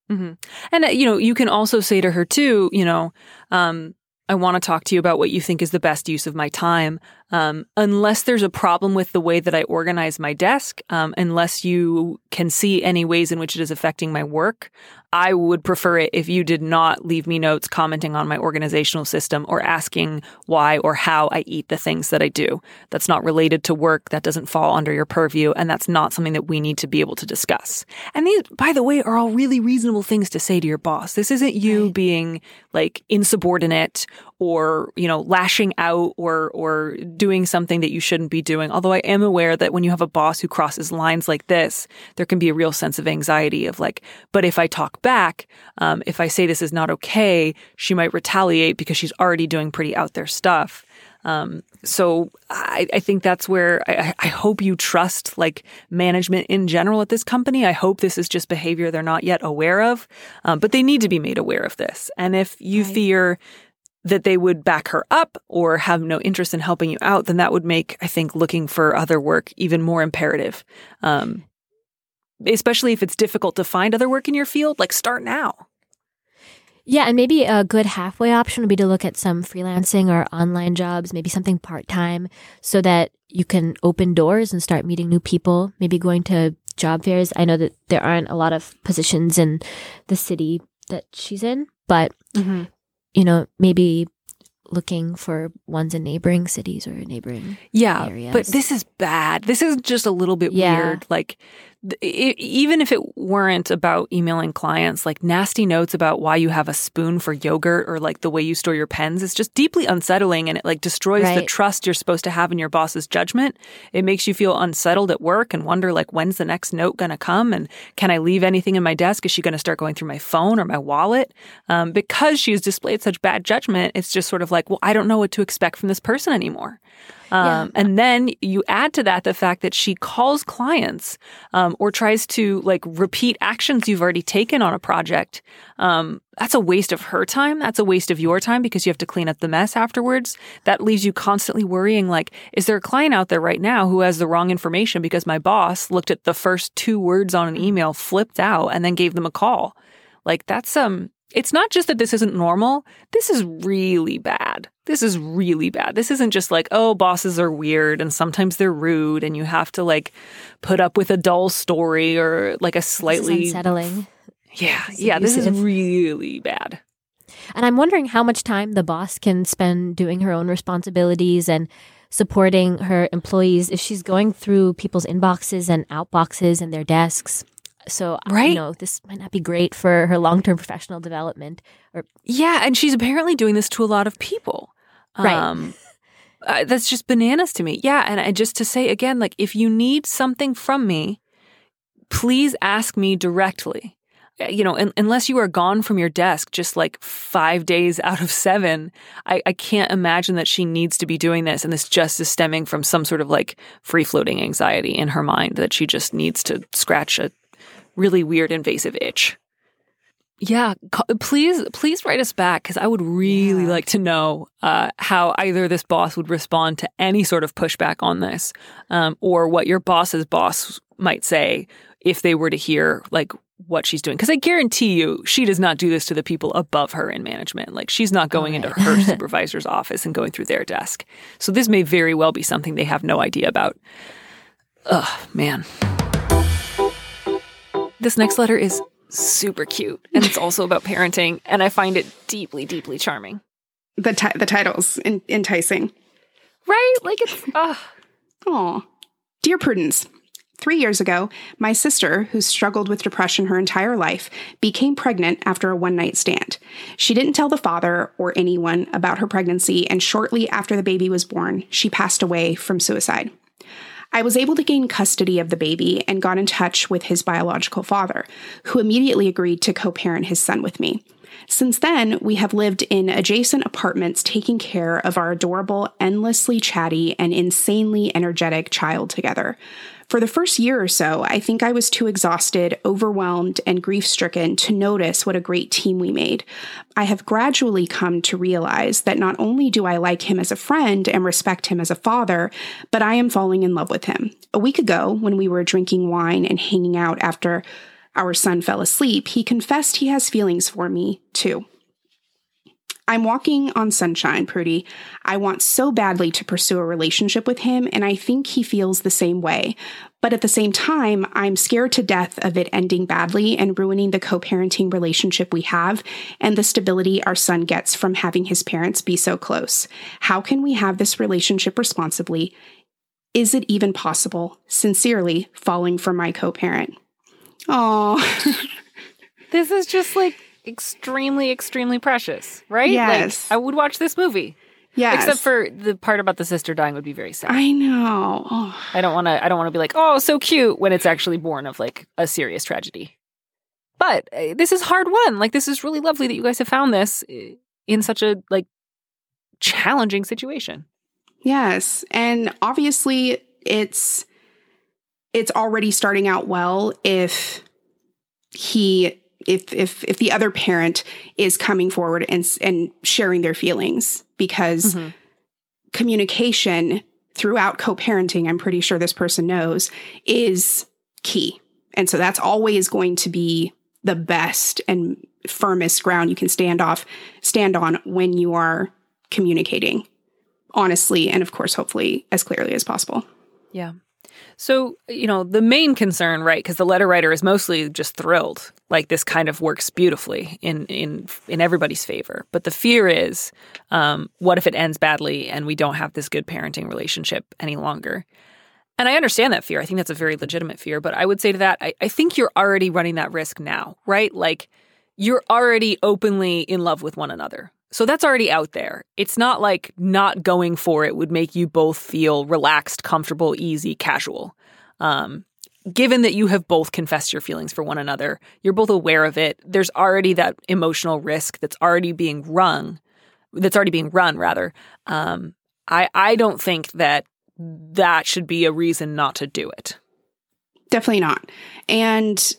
Mm-hmm. And, uh, you know, you can also say to her, too, you know, um, I want to talk to you about what you think is the best use of my time. Um, unless there's a problem with the way that I organize my desk, um, unless you can see any ways in which it is affecting my work, I would prefer it if you did not leave me notes commenting on my organizational system or asking why or how I eat the things that I do. That's not related to work. That doesn't fall under your purview. And that's not something that we need to be able to discuss. And these, by the way, are all really reasonable things to say to your boss. This isn't you right. being like insubordinate or, you know, lashing out or, or doing something that you shouldn't be doing. Although I am aware that when you have a boss who crosses lines like this, there can be a real sense of anxiety of like, but if I talk back, um, if I say this is not okay, she might retaliate because she's already doing pretty out there stuff. Um, so I, I, think that's where I, I, hope you trust like management in general at this company. I hope this is just behavior they're not yet aware of, um, but they need to be made aware of this. And if you right. fear that they would back her up or have no interest in helping you out, then that would make, I think, looking for other work even more imperative. Um, especially if it's difficult to find other work in your field, like start now. Yeah, and maybe a good halfway option would be to look at some freelancing or online jobs, maybe something part time, so that you can open doors and start meeting new people, maybe going to job fairs. I know that there aren't a lot of positions in the city that she's in, but Mm-hmm. You know, maybe looking for ones in neighboring cities or neighboring Yeah, areas. but this is bad. This is just a little bit Yeah. weird. Like, even if it weren't about emailing clients, like nasty notes about why you have a spoon for yogurt or like the way you store your pens, it's just deeply unsettling and it like destroys the trust you're supposed to have in your boss's judgment. It makes you feel unsettled at work and wonder like when's the next note going to come and can I leave anything in my desk? Is she going to start going through my phone or my wallet? Um, because she's displayed such bad judgment, it's just sort of like, well, I don't know what to expect from this person anymore. Um, And then you add to that the fact that she calls clients um, or tries to like repeat actions you've already taken on a project. Um, that's a waste of her time. That's a waste of your time because you have to clean up the mess afterwards. That leaves you constantly worrying like, is there a client out there right now who has the wrong information because my boss looked at the first two words on an email, flipped out, and then gave them a call? Like that's um it's not just that this isn't normal. This is really bad. This is really bad. This isn't just like, oh, bosses are weird and sometimes they're rude and you have to like put up with a dull story or like a This is slightly unsettling. Yeah. It's Yeah, this is really bad. And I'm wondering how much time the boss can spend doing her own responsibilities and supporting her employees if she's going through people's inboxes and outboxes and their desks. So, uh, Right. you know, this might not be great for her long term professional development. Or Yeah, and she's apparently doing this to a lot of people. Right. Um, uh, that's just bananas to me. Yeah, and I, just to say again, like if you need something from me, please ask me directly. Uh, You know, un- unless you are gone from your desk just like five days out of seven, I, I can't imagine that she needs to be doing this. And this just is stemming from some sort of like free floating anxiety in her mind that she just needs to scratch a really weird invasive itch. Yeah, please, please write us back because I would really Yeah. like to know uh, how either this boss would respond to any sort of pushback on this, um, or what your boss's boss might say if they were to hear like what she's doing. Because I guarantee you, she does not do this to the people above her in management. Like she's not going into her supervisor's office and going through their desk. So this may very well be something they have no idea about. Ugh, man. This next letter is super cute and it's also about parenting and I find it deeply deeply charming. The ti- the title's en- enticing. Right? Like it's uh Aw. Dear Prudence, three years ago, my sister, who struggled with depression her entire life, became pregnant after a one night stand. She didn't tell the father or anyone about her pregnancy, and shortly after the baby was born, she passed away from suicide. I was able to gain custody of the baby and got in touch with his biological father, who immediately agreed to co parent his son with me. Since then, we have lived in adjacent apartments taking care of our adorable, endlessly chatty, and insanely energetic child together. For the first year or so, I think I was too exhausted, overwhelmed, and grief stricken to notice what a great team we made. I have gradually come to realize that not only do I like him as a friend and respect him as a father, but I am falling in love with him. A week ago, when we were drinking wine and hanging out after our son fell asleep, he confessed he has feelings for me, too. I'm walking on sunshine, Prudy. I want so badly to pursue a relationship with him, and I think he feels the same way. But at the same time, I'm scared to death of it ending badly and ruining the co parenting relationship we have and the stability our son gets from having his parents be so close. How can we have this relationship responsibly? Is it even possible? Sincerely, falling for my co parent. Oh, this is just like extremely extremely precious, right? Yes. Like I would watch this movie. yes. Except for the part about the sister dying would be very sad. I know. Oh. I don't want to. I don't want to be like, oh, so cute when it's actually born of like a serious tragedy. But uh, this is hard one. Like this is really lovely that you guys have found this uh, in such a like challenging situation. Yes, and obviously it's it's already starting out well if he if if if the other parent is coming forward and and sharing their feelings because Mhm. communication throughout co-parenting I'm pretty sure this person knows is key. And so that's always going to be the best and firmest ground you can stand off stand on when you are communicating honestly and of course hopefully as clearly as possible Yeah. So, you know, the main concern, right, because the letter writer is mostly just thrilled. Like this kind of works beautifully in in in everybody's favor. But the fear is, um, what if it ends badly and we don't have this good parenting relationship any longer? And I understand that fear. I think that's a very legitimate fear. But I would say to that, I, I think you're already running that risk now, right? Like you're already openly in love with one another. So that's already out there. It's not like not going for it would make you both feel relaxed, comfortable, easy, casual. Um, given that you have both confessed your feelings for one another, you're both aware of it. There's already that emotional risk that's already being run, that's already being run rather. Um, I I don't think that that should be a reason not to do it. Definitely not. And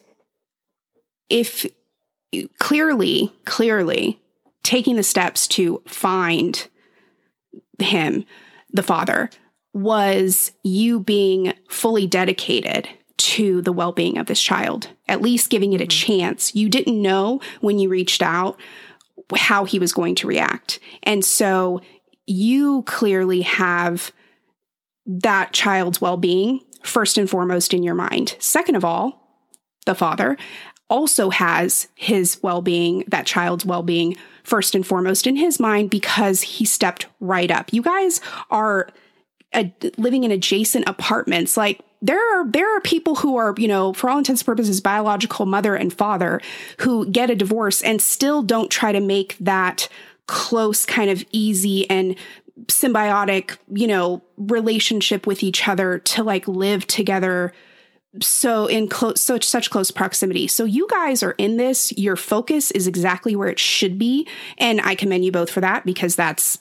if clearly, clearly, taking the steps to find him, the father, was you being fully dedicated to the well being of this child, at least giving it a mm-hmm. chance. You didn't know when you reached out how he was going to react. And so you clearly have that child's well being first and foremost in your mind. Second of all, the father also has his well being, that child's well being, first and foremost in his mind because he stepped right up. You guys are uh, living in adjacent apartments. Like, there are there are people who are you know for all intents and purposes biological mother and father who get a divorce and still don't try to make that close kind of easy and symbiotic you know relationship with each other to like live together so in close such such close proximity. So you guys are in this your focus is exactly where it should be and i commend you both for that because that's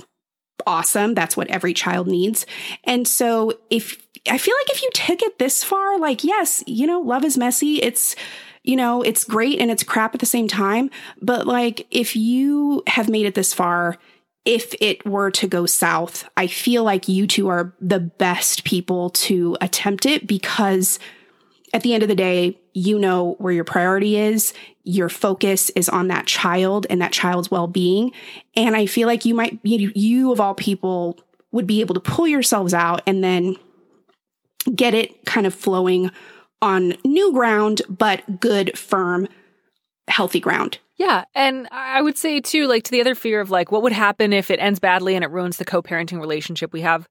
awesome. That's what every child needs. And so if i feel like if you took it this far like yes you know love is messy. It's you know it's great and it's crap at the same time. But like if you have made it this far if it were to go south i feel like you two are the best people to attempt it because at the end of the day, you know where your priority is. Your focus is on that child and that child's well being. And I feel like you might, you, you of all people, would be able to pull yourselves out and then get it kind of flowing on new ground, but good, firm, healthy ground. Yeah. And I would say, too, like to the other fear of like, what would happen if it ends badly and it ruins the co parenting relationship we have?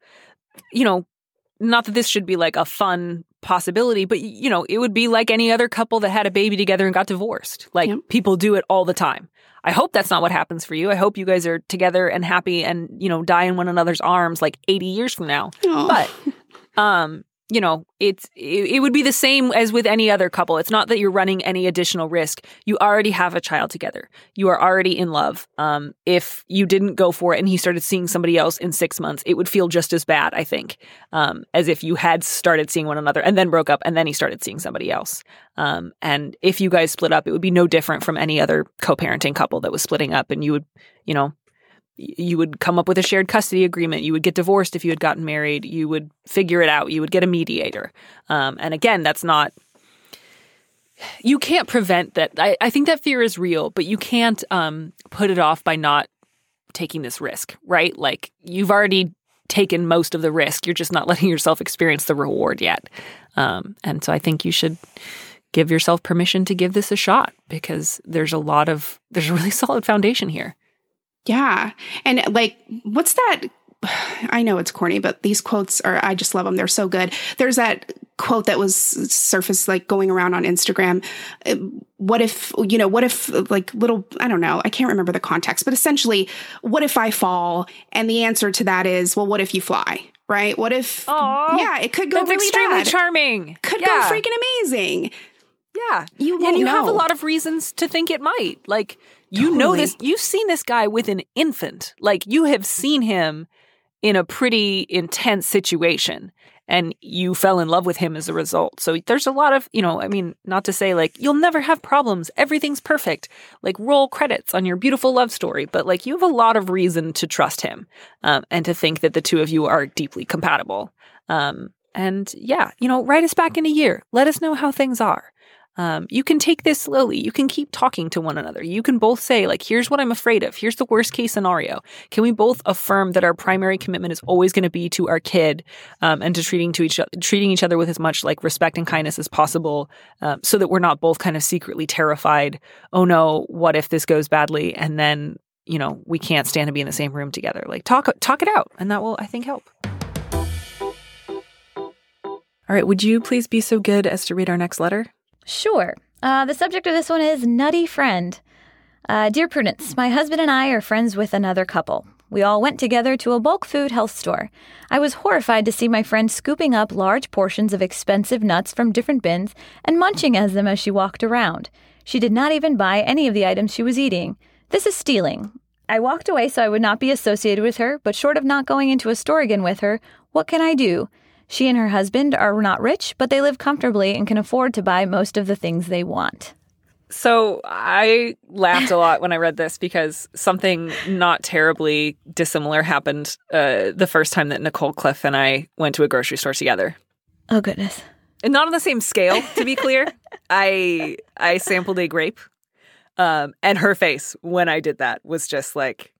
You know, not that this should be like a fun possibility, but you know, it would be like any other couple that had a baby together and got divorced. Like yep. people do it all the time. I hope that's not what happens for you. I hope you guys are together and happy and, you know, die in one another's arms like 80 years from now. Aww. But um you know, it's it, would be the same as with any other couple. It's not that you're running any additional risk. You already have a child together. You are already in love. Um, if you didn't go for it and he started seeing somebody else in six months, it would feel just as bad, I think, um, as if you had started seeing one another and then broke up and then he started seeing somebody else. Um, and if you guys split up, it would be no different from any other co-parenting couple that was splitting up, and you would, you know, you would come up with a shared custody agreement. You would get divorced if you had gotten married. You would figure it out. You would get a mediator. Um, and again, that's not. You can't prevent that. I, I think that fear is real, but you can't um, put it off by not taking this risk, right? Like you've already taken most of the risk. You're just not letting yourself experience the reward yet. Um, and so I think you should give yourself permission to give this a shot because there's a lot of there's a really solid foundation here. Yeah. And like, what's that? I know it's corny, but these quotes are, I just love them. They're so good. There's that quote that was surfaced, like going around on Instagram. Uh, what if, you know, what if, like, little, I don't know, I can't remember the context, but essentially, what if I fall? And the answer to that is, well, what if you fly? Right? What if, Aww, yeah, it could go that's really extremely bad. charming. Could yeah. go freaking amazing. Yeah. You and you know. have a lot of reasons to think it might. Like, you totally. know this, you've seen this guy with an infant. Like you have seen him in a pretty intense situation and you fell in love with him as a result. So there's a lot of, you know, I mean, not to say like you'll never have problems, everything's perfect, like roll credits on your beautiful love story, but like you have a lot of reason to trust him um, and to think that the two of you are deeply compatible. Um, and yeah, you know, write us back in a year. Let us know how things are. Um, you can take this slowly. You can keep talking to one another. You can both say, like, here's what I'm afraid of. Here's the worst case scenario. Can we both affirm that our primary commitment is always going to be to our kid um, and to treating to each treating each other with as much like respect and kindness as possible, um, so that we're not both kind of secretly terrified. Oh no, what if this goes badly? And then you know we can't stand to be in the same room together. Like talk talk it out, and that will I think help. All right, would you please be so good as to read our next letter? Sure. Uh, the subject of this one is Nutty Friend. Uh, Dear Prudence, my husband and I are friends with another couple. We all went together to a bulk food health store. I was horrified to see my friend scooping up large portions of expensive nuts from different bins and munching as them as she walked around. She did not even buy any of the items she was eating. This is stealing. I walked away so I would not be associated with her, but short of not going into a store again with her, what can I do? She and her husband are not rich, but they live comfortably and can afford to buy most of the things they want. So I laughed a lot when I read this because something not terribly dissimilar happened uh, the first time that Nicole Cliff and I went to a grocery store together. Oh goodness. And not on the same scale, to be clear. I I sampled a grape. Um, and her face when I did that was just like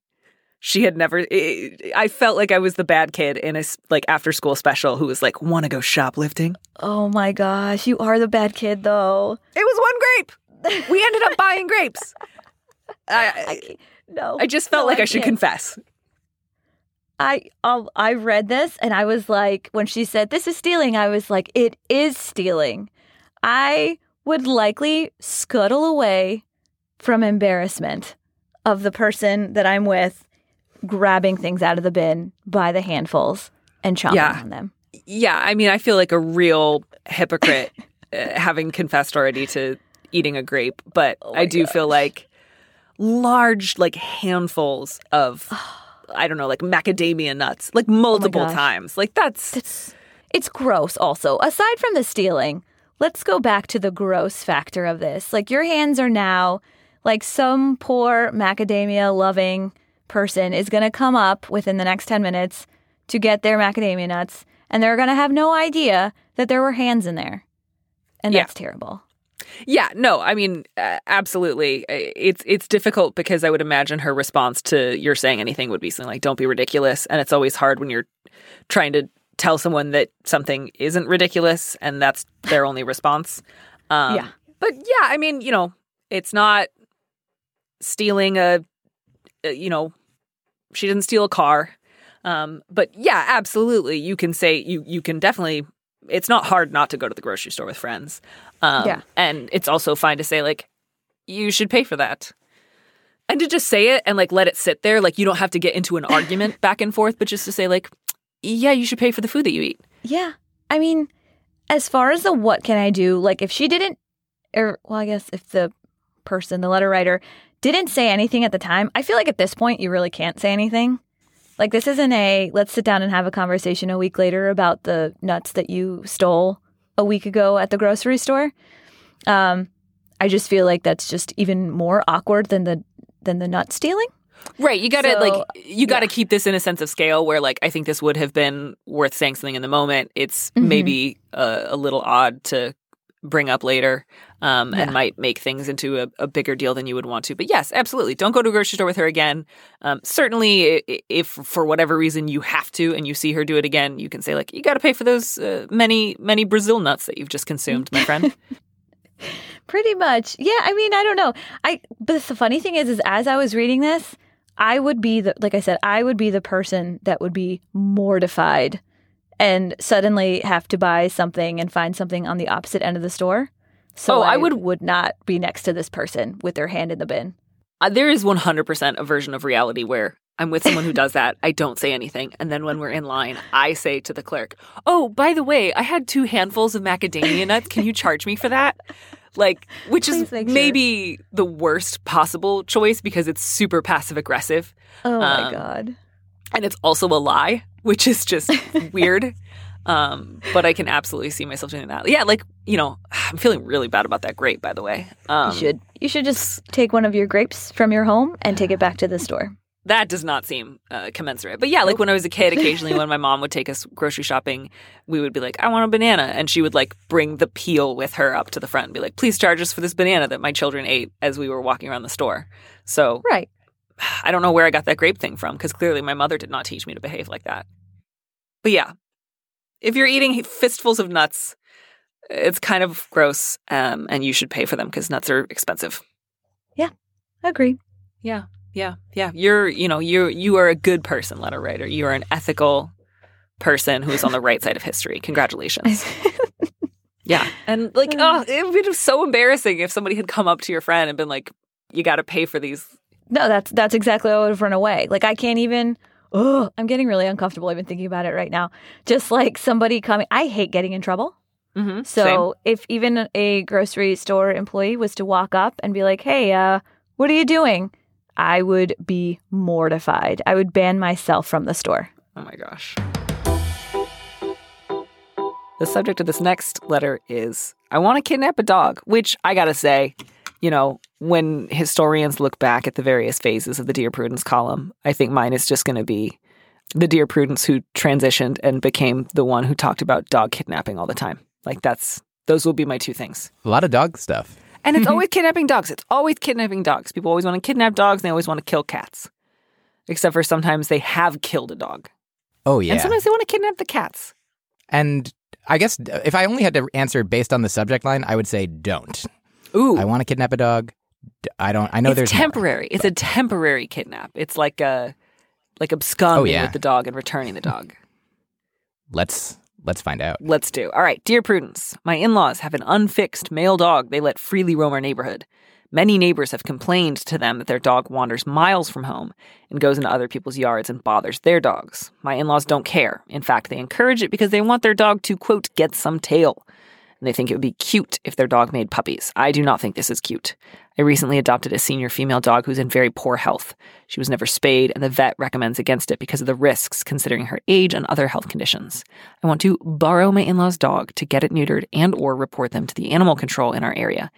she had never it, i felt like i was the bad kid in a like after school special who was like want to go shoplifting Oh my gosh, you are the bad kid though. it was one grape we ended up buying grapes i I, no. i just felt no, like i, should confess I um, I read this and I was like, when she said this is stealing, I was like, it is stealing. I would likely scuttle away from embarrassment of the person that I'm with grabbing things out of the bin by the handfuls and chomping Yeah. on them. yeah i mean i feel like a real hypocrite uh, having confessed already to eating a grape but Oh i do gosh. feel like large like handfuls of i don't know like macadamia nuts like multiple Oh times like that's It's it's gross also. Aside from the stealing, let's go back to the gross factor of this. Like your hands are now like some poor macadamia loving person is going to come up within the next 10 minutes to get their macadamia nuts and they're going to have no idea that there were hands in there. And Yeah. that's terrible. Yeah, no, I mean, uh, absolutely. It's it's difficult because I would imagine her response to your saying anything would be something like, "Don't be ridiculous," and it's always hard when you're trying to tell someone that something isn't ridiculous and that's their only response. Um, Yeah. but yeah, I mean, you know, it's not stealing a you know, she didn't steal a car. Um, but yeah, absolutely, you can say you you can definitely. It's not hard not to go to the grocery store with friends. Um, Yeah. and it's also fine to say like, you should pay for that, and to just say it and like let it sit there. Like you don't have to get into an argument back and forth, but just to say like, yeah, you should pay for the food that you eat. Yeah. I mean, as far as the what can I do, like if she didn't, or well, I guess if the person, the letter writer, didn't say anything at the time, I feel like at this point you really can't say anything. Like this isn't a let's sit down and have a conversation a week later about the nuts that you stole a week ago at the grocery store. Um, I just feel like that's just even more awkward than the than the nut stealing. Right. You got to So, like you got to yeah. keep this in a sense of scale where like I think this would have been worth saying something in the moment. It's Mhm. maybe a, a little odd to bring up later um, Yeah. and might make things into a, a bigger deal than you would want to. But yes, absolutely. Don't go to a grocery store with her again. Um, certainly, if for whatever reason you have to and you see her do it again, you can say like, "You got to pay for those uh, many many Brazil nuts that you've just consumed, my friend." Pretty much. Yeah, I mean, I don't know. I but the funny thing is is as I was reading this, I would be the like I said, I would be the person that would be mortified and suddenly have to buy something and find something on the opposite end of the store. So Oh, I I would- would not be next to this person with their hand in the bin. Uh, there is 100% a version of reality where I'm with someone who does that. I don't say anything. And then when we're in line, I say to the clerk, Oh, by the way, I had two handfuls of macadamia nuts. Can you charge me for that? Like, which is Please sure. maybe the worst possible choice because it's super passive aggressive. Oh my Um, god. And it's also a lie, which is just weird. Um, but I can absolutely see myself doing that. Yeah, like, you know, I'm feeling really bad about that grape, by the way. Um, you should you should just take one of your grapes from your home and take it back to the store. that does not seem uh, commensurate. But yeah, like when I was a kid, occasionally when my mom would take us grocery shopping, we would be like, "I want a banana," and she would like bring the peel with her up to the front and be like, "Please charge us for this banana that my children ate as we were walking around the store." So Right. I don't know where I got that grape thing from because clearly my mother did not teach me to behave like that. But yeah, if you're eating fistfuls of nuts, it's kind of gross, um, and you should pay for them because nuts are expensive. Yeah, I agree. Yeah, yeah, yeah. You're, you know, you you are a good person, letter writer. You are an ethical person who is on the right side of history. Congratulations. yeah, and like, oh, it would be so embarrassing if somebody had come up to your friend and been like, "You got to pay for these." No, that's that's exactly I would have run away. Like I can't even. Oh, I'm getting really uncomfortable even thinking about it right now. Just like somebody coming. I hate getting in trouble. Mm-hmm. So if even a grocery store employee was to walk up and be like, "Hey, uh, what are you doing?" I would be mortified. I would ban myself from the store. Oh my gosh. The subject of this next letter is I want to kidnap a dog, which I gotta say, you know, when historians look back at the various phases of the Dear Prudence column, I think mine is just gonna be the Dear Prudence who transitioned and became the one who talked about dog kidnapping all the time. Like that's those will be my two things. A lot of dog stuff. And it's always kidnapping dogs. It's always kidnapping dogs. People always want to kidnap dogs and they always want to kill cats. Except for sometimes they have killed a dog. Oh yeah. And sometimes they want to kidnap the cats. And I guess if I only had to answer based on the subject line, I would say don't. Ooh. I want to kidnap a dog. I don't. I know it's there's more. temporary. It's a temporary kidnap. It's like a like absconding Oh, yeah. with the dog and returning the dog. Let's let's find out. Let's do. All right, dear Prudence, my in-laws have an unfixed male dog they let freely roam our neighborhood. Many neighbors have complained to them that their dog wanders miles from home and goes into other people's yards and bothers their dogs. My in-laws don't care. In fact, they encourage it because they want their dog to quote get some tail. And they think it would be cute if their dog made puppies. I do not think this is cute. I recently adopted a senior female dog who's in very poor health. She was never spayed, and the vet recommends against it because of the risks, considering her age and other health conditions. I want to borrow my in-laws' dog to get it neutered and or report them to the animal control in our area.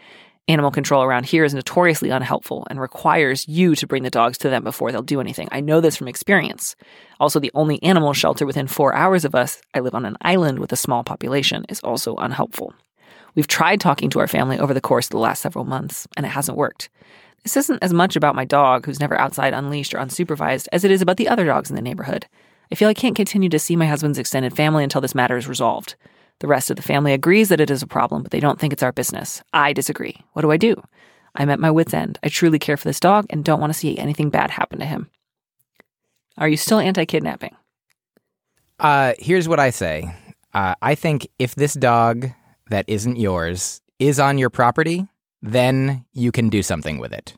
Animal control around here is notoriously unhelpful and requires you to bring the dogs to them before they'll do anything. I know this from experience. Also, the only animal shelter within four hours of us, I live on an island with a small population, is also unhelpful. We've tried talking to our family over the course of the last several months, and it hasn't worked. This isn't as much about my dog, who's never outside unleashed or unsupervised, as it is about the other dogs in the neighborhood. I feel I can't continue to see my husband's extended family until this matter is resolved. The rest of the family agrees that it is a problem, but they don't think it's our business. I disagree. What do I do? I'm at my wits' end. I truly care for this dog and don't want to see anything bad happen to him. Are you still anti kidnapping? Uh, here's what I say. Uh, I think if this dog that isn't yours is on your property, then you can do something with it.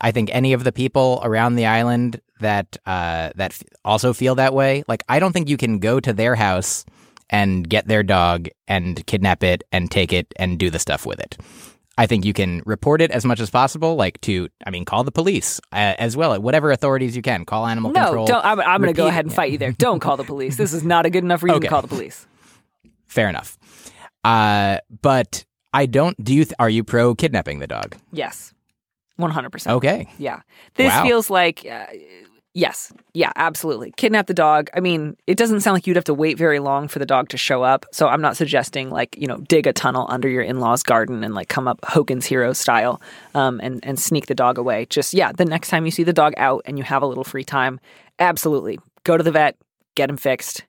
I think any of the people around the island that uh, that f- also feel that way, like I don't think you can go to their house and get their dog and kidnap it and take it and do the stuff with it. I think you can report it as much as possible, like to, I mean, call the police uh, as well, whatever authorities you can. Call animal No, control. don't. I'm, I'm going to go ahead and fight you there. Don't call the police. This is not a good enough reason Okay. to call the police. Fair enough. Uh, but I don't. Do you? Th- are you pro kidnapping the dog? Yes. 100%. Okay. Yeah. This Wow. feels like, uh, yes. Yeah, absolutely. Kidnap the dog. I mean, it doesn't sound like you'd have to wait very long for the dog to show up. So I'm not suggesting, like, you know, dig a tunnel under your in law's garden and, like, come up Hogan's Hero style um, and, and sneak the dog away. Just, yeah, the next time you see the dog out and you have a little free time, absolutely. Go to the vet, get him fixed,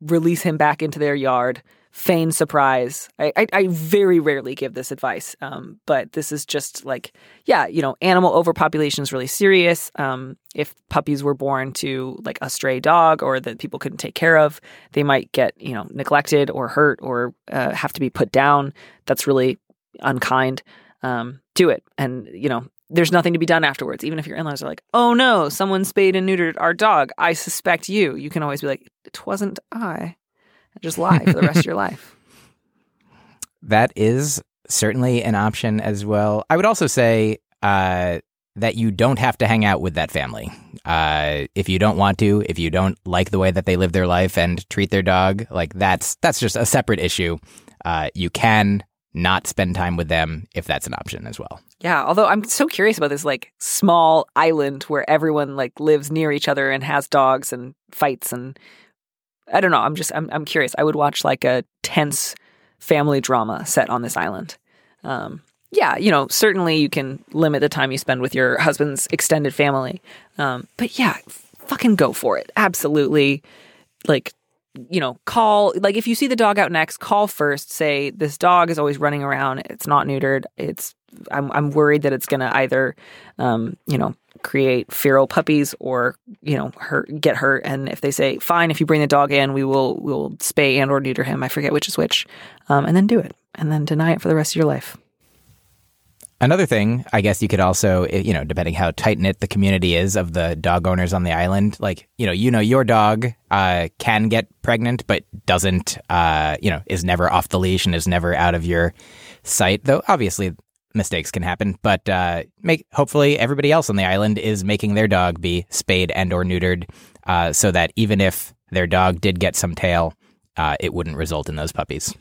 release him back into their yard, feign surprise. I, I, I very rarely give this advice, um, but this is just like, yeah, you know, animal overpopulation is really serious. Um, if puppies were born to like a stray dog or that people couldn't take care of, they might get, you know, neglected or hurt or uh, have to be put down. That's really unkind. Um, do it. And, you know, there's nothing to be done afterwards. Even if your in-laws are like, "Oh no, someone spayed and neutered our dog. I suspect you." You can always be like, "It wasn't I." And just lie for the rest of your life. That is certainly an option as well. I would also say uh, that you don't have to hang out with that family. Uh, if you don't want to, if you don't like the way that they live their life and treat their dog, like that's that's just a separate issue. Uh, you can not spend time with them if that's an option as well. Yeah, although I'm so curious about this like small island where everyone like lives near each other and has dogs and fights and I don't know. I'm just I'm I'm curious. I would watch like a tense family drama set on this island. Um, yeah, you know, certainly you can limit the time you spend with your husband's extended family. Um, but yeah, fucking go for it. Absolutely. Like, you know, call, like, if you see the dog out next, call first. Say, this dog is always running around. It's not neutered. It's, I'm, I'm worried that it's going to either, um, you know, create feral puppies or, you know, hurt, get hurt. And if they say, fine, if you bring the dog in, we will, we'll spay and or neuter him. I forget which is which. Um, and then do it and then deny it for the rest of your life. Another thing, I guess you could also, eh, you know, depending how tight knit the community is of the dog owners on the island, like, you know, you know, your dog uh, can get pregnant, but doesn't, uh, you know, is never off the leash and is never out of your sight. Though obviously mistakes can happen, but uh, make hopefully everybody else on the island is making their dog be spayed and or neutered, uh, so that even if their dog did get some tail, uh, it wouldn't result in those puppies.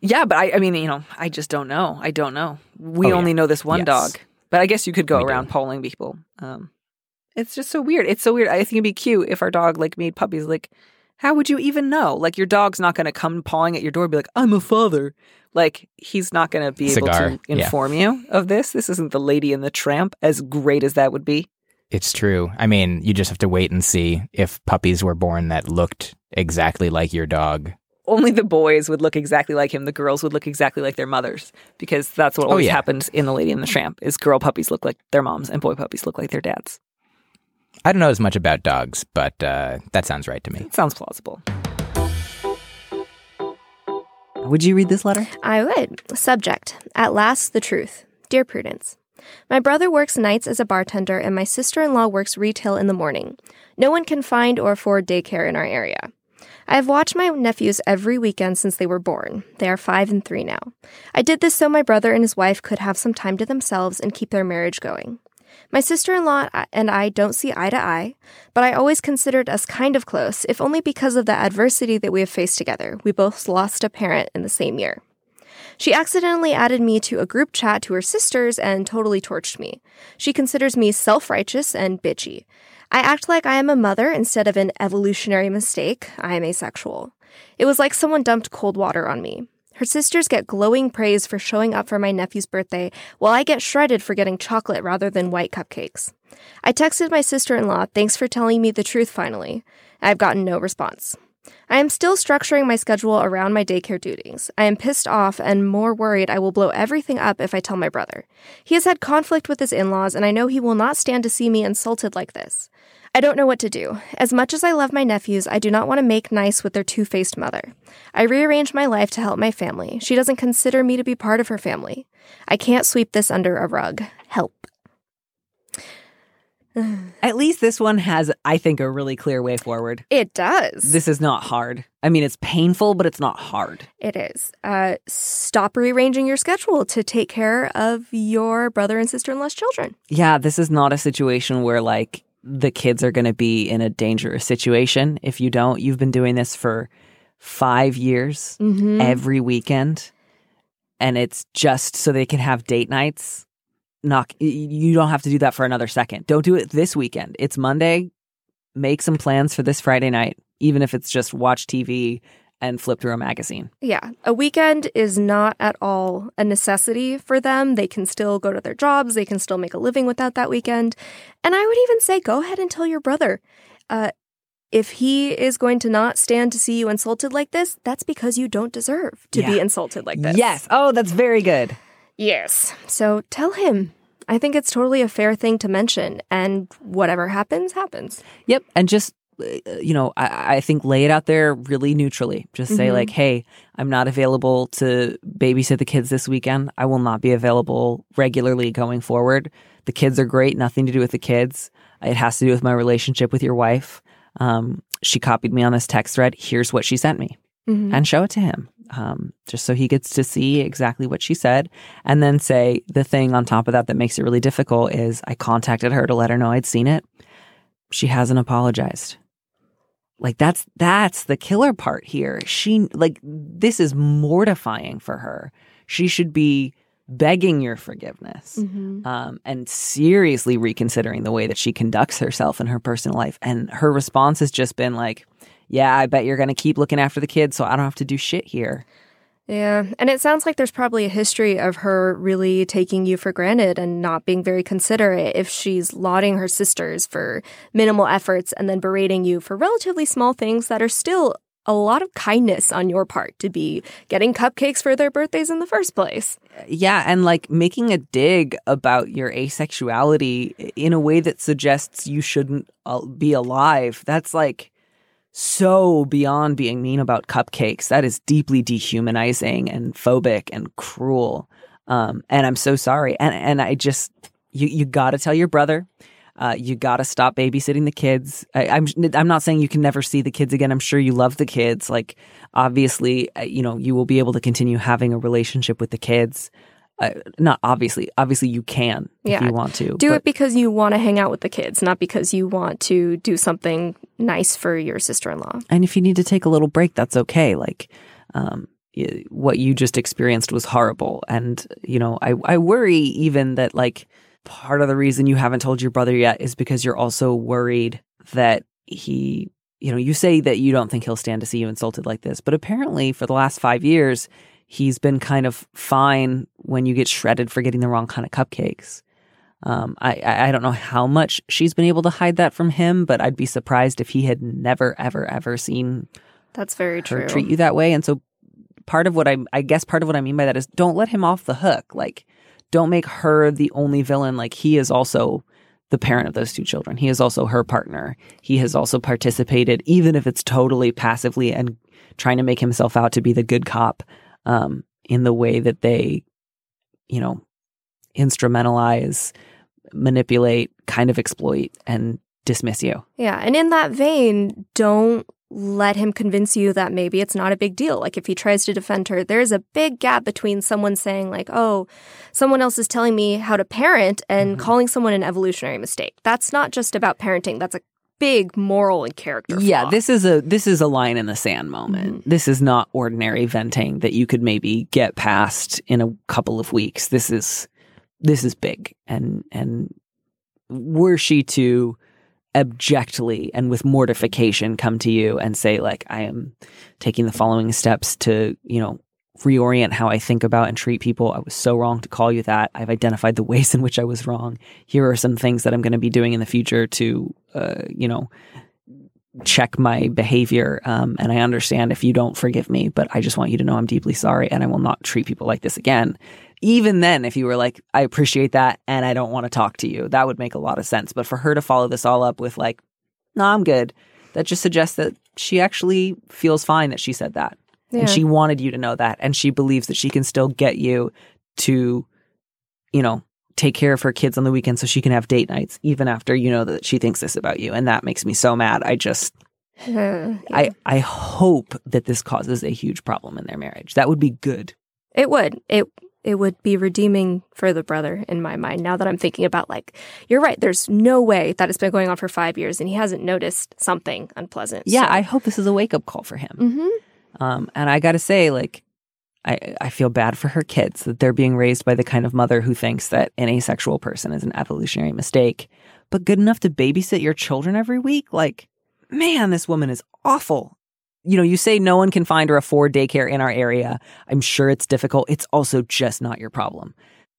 Yeah, but I, I mean, you know, I just don't know. I don't know. We Oh, yeah. only know this one Yes. dog, but I guess you could go We do. around polling people. Um, it's just so weird. It's so weird. I think it'd be cute if our dog like made puppies. Like, how would you even know? Like, your dog's not going to come pawing at your door, and be like, "I'm a father." Like, he's not going to be Cigar, able to yeah. inform you of this. This isn't the Lady and the Tramp, as great as that would be. It's true. I mean, you just have to wait and see if puppies were born that looked exactly like your dog. Only the boys would look exactly like him. The girls would look exactly like their mothers, because that's what Oh, always yeah. happens in the Lady and the Tramp. Is girl puppies look like their moms, and boy puppies look like their dads. I don't know as much about dogs, but uh, that sounds right to me. It Sounds plausible. Would you read this letter? I would. Subject At last, the truth. Dear Prudence, my brother works nights as a bartender, and my sister in law works retail in the morning. No one can find or afford daycare in our area. I have watched my nephews every weekend since they were born. They are five and three now. I did this so my brother and his wife could have some time to themselves and keep their marriage going. My sister in law uh, and I don't see eye to eye, but I always considered us kind of close, if only because of the adversity that we have faced together. We both lost a parent in the same year. She accidentally added me to a group chat to her sisters and totally torched me. She considers me self righteous and bitchy. I act like I am a mother instead of an evolutionary mistake. I am asexual. It was like someone dumped cold water on me. Her sisters get glowing praise for showing up for my nephew's birthday, while I get shredded for getting chocolate rather than white cupcakes. I texted my sister in law, thanks for telling me the truth finally. I've gotten no response. I am still structuring my schedule around my daycare duties. I am pissed off and more worried I will blow everything up if I tell my brother. He has had conflict with his in laws, and I know he will not stand to see me insulted like this. I don't know what to do. As much as I love my nephews, I do not want to make nice with their two faced mother. I rearrange my life to help my family. She doesn't consider me to be part of her family. I can't sweep this under a rug. Help. At least this one has, I think, a really clear way forward. It does. This is not hard. I mean, it's painful, but it's not hard. It is. Uh, stop rearranging your schedule to take care of your brother and sister in law's children. Yeah, this is not a situation where like the kids are going to be in a dangerous situation. If you don't, you've been doing this for five years Mm-hmm. every weekend, and it's just so they can have date nights. Y- you don't have to do that for another second. Don't do it this weekend. It's Monday. Make some plans for this Friday night, even if it's just watch TV and flip through a magazine. Yeah, a weekend is not at all a necessity for them. They can still go to their jobs, they can still make a living without that weekend. And I would even say go ahead and tell your brother. Uh, if he is going to not stand to see you insulted like this, that's because you don't deserve to be insulted like this. Yes. Oh, that's very good. Yes. So tell him. I think it's totally a fair thing to mention, and whatever happens, happens. Yep. And just, you know, I, I think lay it out there really neutrally. Just say, Mhm. like, hey, I'm not available to babysit the kids this weekend. I will not be available regularly going forward. The kids are great, nothing to do with the kids. It has to do with my relationship with your wife. Um, she copied me on this text thread. Here's what she sent me Mhm. and show it to him. Um, just so he gets to see exactly what she said. And then say the thing on top of that that makes it really difficult is I contacted her to let her know I'd seen it. She hasn't apologized. Like that's that's the killer part here. She like this is mortifying for her. she should be begging your forgiveness Mhm. um, and seriously reconsidering the way that she conducts herself in her personal life. And her response has just been like, yeah, I bet you're going to keep looking after the kids so I don't have to do shit here. Yeah, and it sounds like there's probably a history of her really taking you for granted and not being very considerate if she's lauding her sisters for minimal efforts and then berating you for relatively small things that are still a lot of kindness on your part to be getting cupcakes for their birthdays in the first place. Yeah, and like making a dig about your asexuality in a way that suggests you shouldn't uh, be alive. That's like so beyond being mean about cupcakes. That is deeply dehumanizing and phobic and cruel. Um, and I'm so sorry. And and I just you you got to tell your brother. Uh, you got to stop babysitting the kids. I, I'm I'm not saying you can never see the kids again. I'm sure you love the kids. Like obviously, uh, you know you will be able to continue having a relationship with the kids. Uh, not obviously. Obviously, you can if Yeah. you want to. Do but- it because you want to hang out with the kids, not because you want to do something nice for your sister-in-law. And if you need to take a little break, that's okay. Like, um, what you just experienced was horrible. And, you know, I, I worry even that, like, part of the reason you haven't told your brother yet is because you're also worried that he, you know, you say that you don't think he'll stand to see you insulted like this. But apparently, for the last five years, he's been kind of fine when you get shredded for getting the wrong kind of cupcakes. Um, I, I don't know how much she's been able to hide that from him, but I'd be surprised if he had never, ever, ever seen That's very her true. treat you that way. And so, part of what I, I guess, part of what I mean by that is don't let him off the hook. Like, don't make her the only villain. Like, he is also the parent of those two children. He is also her partner. He has also participated, even if it's totally passively and trying to make himself out to be the good cop, um, in the way that they, you know, instrumentalize, manipulate, kind of exploit, and dismiss you. Yeah, and in that vein, don't let him convince you that maybe it's not a big deal. Like if he tries to defend her, there's a big gap between someone saying like, "Oh, someone else is telling me how to parent" and calling someone an evolutionary mistake. That's not just about parenting. That's a big moral and character. yeah flaw. this is a this is a line in the sand moment mm-hmm. this is not ordinary venting that you could maybe get past in a couple of weeks this is this is big and and were she to abjectly and with mortification come to you and say like i am taking the following steps to you know reorient how i think about and treat people. I was so wrong to call you that. I've identified the ways in which i was wrong. Here are some things that i'm going to be doing in the future to uh, you know check my behavior um, and i understand if you don't forgive me but i just want you to know i'm deeply sorry and i will not treat people like this again. Even then if you were like i appreciate that and i don't want to talk to you that would make a lot of sense. But for her to follow this all up with like no i'm good that just suggests that she actually feels fine that she said that Yeah. and she wanted you to know that and she believes that she can still get you to you know take care of her kids on the weekend so she can have date nights even after you know that she thinks this about you and that makes me so mad i just Uh, i i hope that this causes a huge problem in their marriage that would be good It would. It it would be redeeming for the brother in my mind. Now that I'm thinking about like, you're right. There's no way that it's been going on for five years and he hasn't noticed something unpleasant. yeah i hope this is a wake-up call for him hmm Um, and I got to say, like, I, I feel bad for her kids that they're being raised by the kind of mother who thinks that an asexual person is an evolutionary mistake, but good enough to babysit your children every week. Like, man, this woman is awful. You know, you say no one can find or afford daycare in our area. I'm sure it's difficult. It's also just not your problem.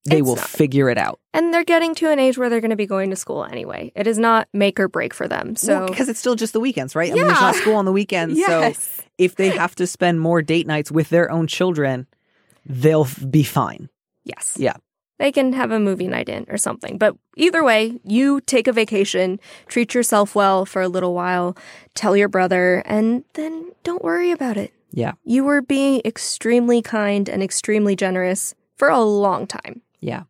They It's will not. figure it out. And they're getting to an age where they're going to be going to school anyway. It is not make or break for them. So because it's still just the weekends, right? I mean, there's Yeah. not school on the weekends. Yes. So if they have to spend more date nights with their own children, they'll be fine. yes, Yeah. they can have a movie night in or something. But either way, you take a vacation, treat yourself well for a little while, tell your brother, and then don't worry about it. Yeah. You were being extremely kind and extremely generous for a long time. Yeah.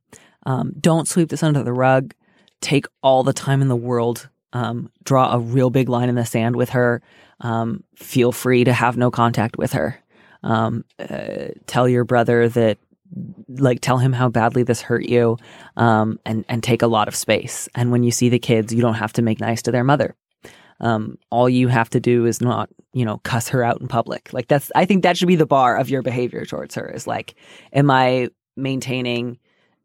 Um, don't sweep this under the rug. Take all the time in the world. Um, draw a real big line in the sand with her. Um, feel free to have no contact with her. Um, uh, tell your brother that, like, tell him how badly this hurt you, um, and and take a lot of space. And when you see the kids, you don't have to make nice to their mother. Um, all you have to do is not, you know, cuss her out in public. Like that's, I think that should be the bar of your behavior towards her. Is like, am I maintaining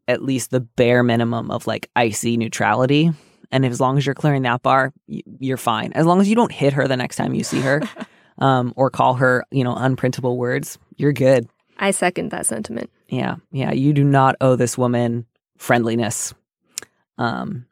at least the bare minimum of like icy neutrality? And as long as you're clearing that bar, you're fine. As long as you don't hit her the next time you see her, um, or call her, you know, unprintable words, you're good. I second that sentiment. Yeah, yeah. You do not owe this woman friendliness. Um,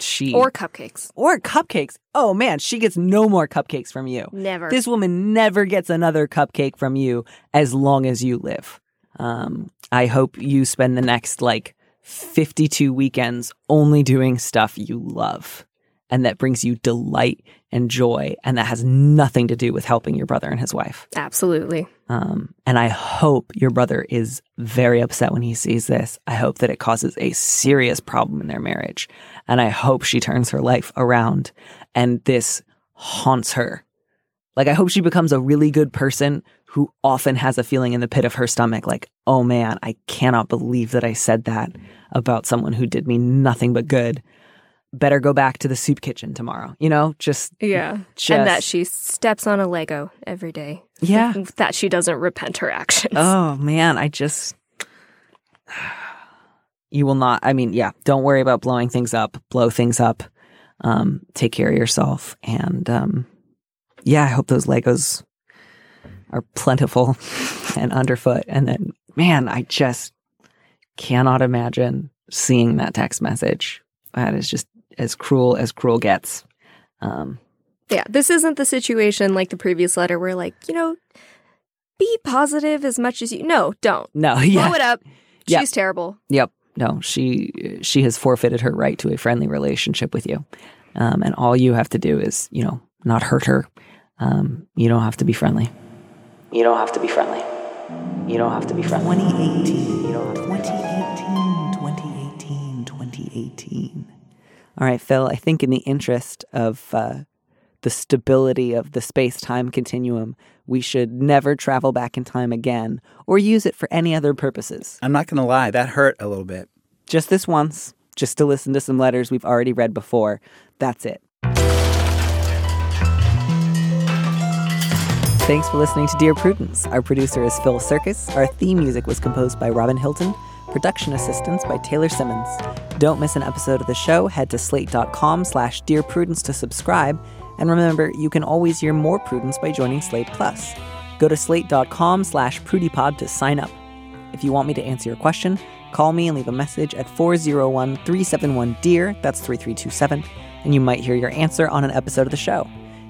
she Or cupcakes. or cupcakes. Oh man, she gets no more cupcakes from you. Never. This woman never gets another cupcake from you as long as you live. Um, I hope you spend the next like 52 weekends only doing stuff you love and that brings you delight and joy and that has nothing to do with helping your brother and his wife. Absolutely. Um, and I hope your brother is very upset when he sees this. I hope that it causes a serious problem in their marriage. And I hope she turns her life around and this haunts her. Like, I hope she becomes a really good person who often has a feeling in the pit of her stomach like, oh man, I cannot believe that I said that about someone who did me nothing but good. Better go back to the soup kitchen tomorrow. You know, just, Yeah. just And that she steps on a Lego every day. Yeah. that she doesn't repent her actions. Oh man, I just you will not. I mean, yeah, don't worry about blowing things up. Blow things up. Um, take care of yourself, and um, yeah, I hope those Legos are plentiful and underfoot. And then, man, I just cannot imagine seeing that text message. That is just as cruel as cruel gets. Um, Yeah, this isn't the situation like the previous letter where, like, you know, be positive as much as you. No, don't. no, yeah, Blow it up. She's terrible. Yep. No, she she has forfeited her right to a friendly relationship with you, um, and all you have to do is you know not hurt her. Um, you don't have to be friendly. You don't have to be friendly. You don't have to be friendly. 2018. You don't have to 2018, 2018, 2018. All right, Phil. I think in the interest of uh, the stability of the space time continuum, we should never travel back in time again or use it for any other purposes. I'm not going to lie, that hurt a little bit. just this once, just to listen to some letters we've already read before. That's it. Thanks for listening to Dear Prudence. Our producer is Phil Surkis. Our theme music was composed by Robin Hilton. Production assistance by Taylor Simmons. Don't miss an episode of the show. Head to slate.com slash Dear Prudence to subscribe. And remember, you can always hear more Prudence by joining Slate Plus. Go to slate.com slash prudiepod to sign up. If you want me to answer your question, call me and leave a message at 401 371 DEAR, that's 3327, and you might hear your answer on an episode of the show.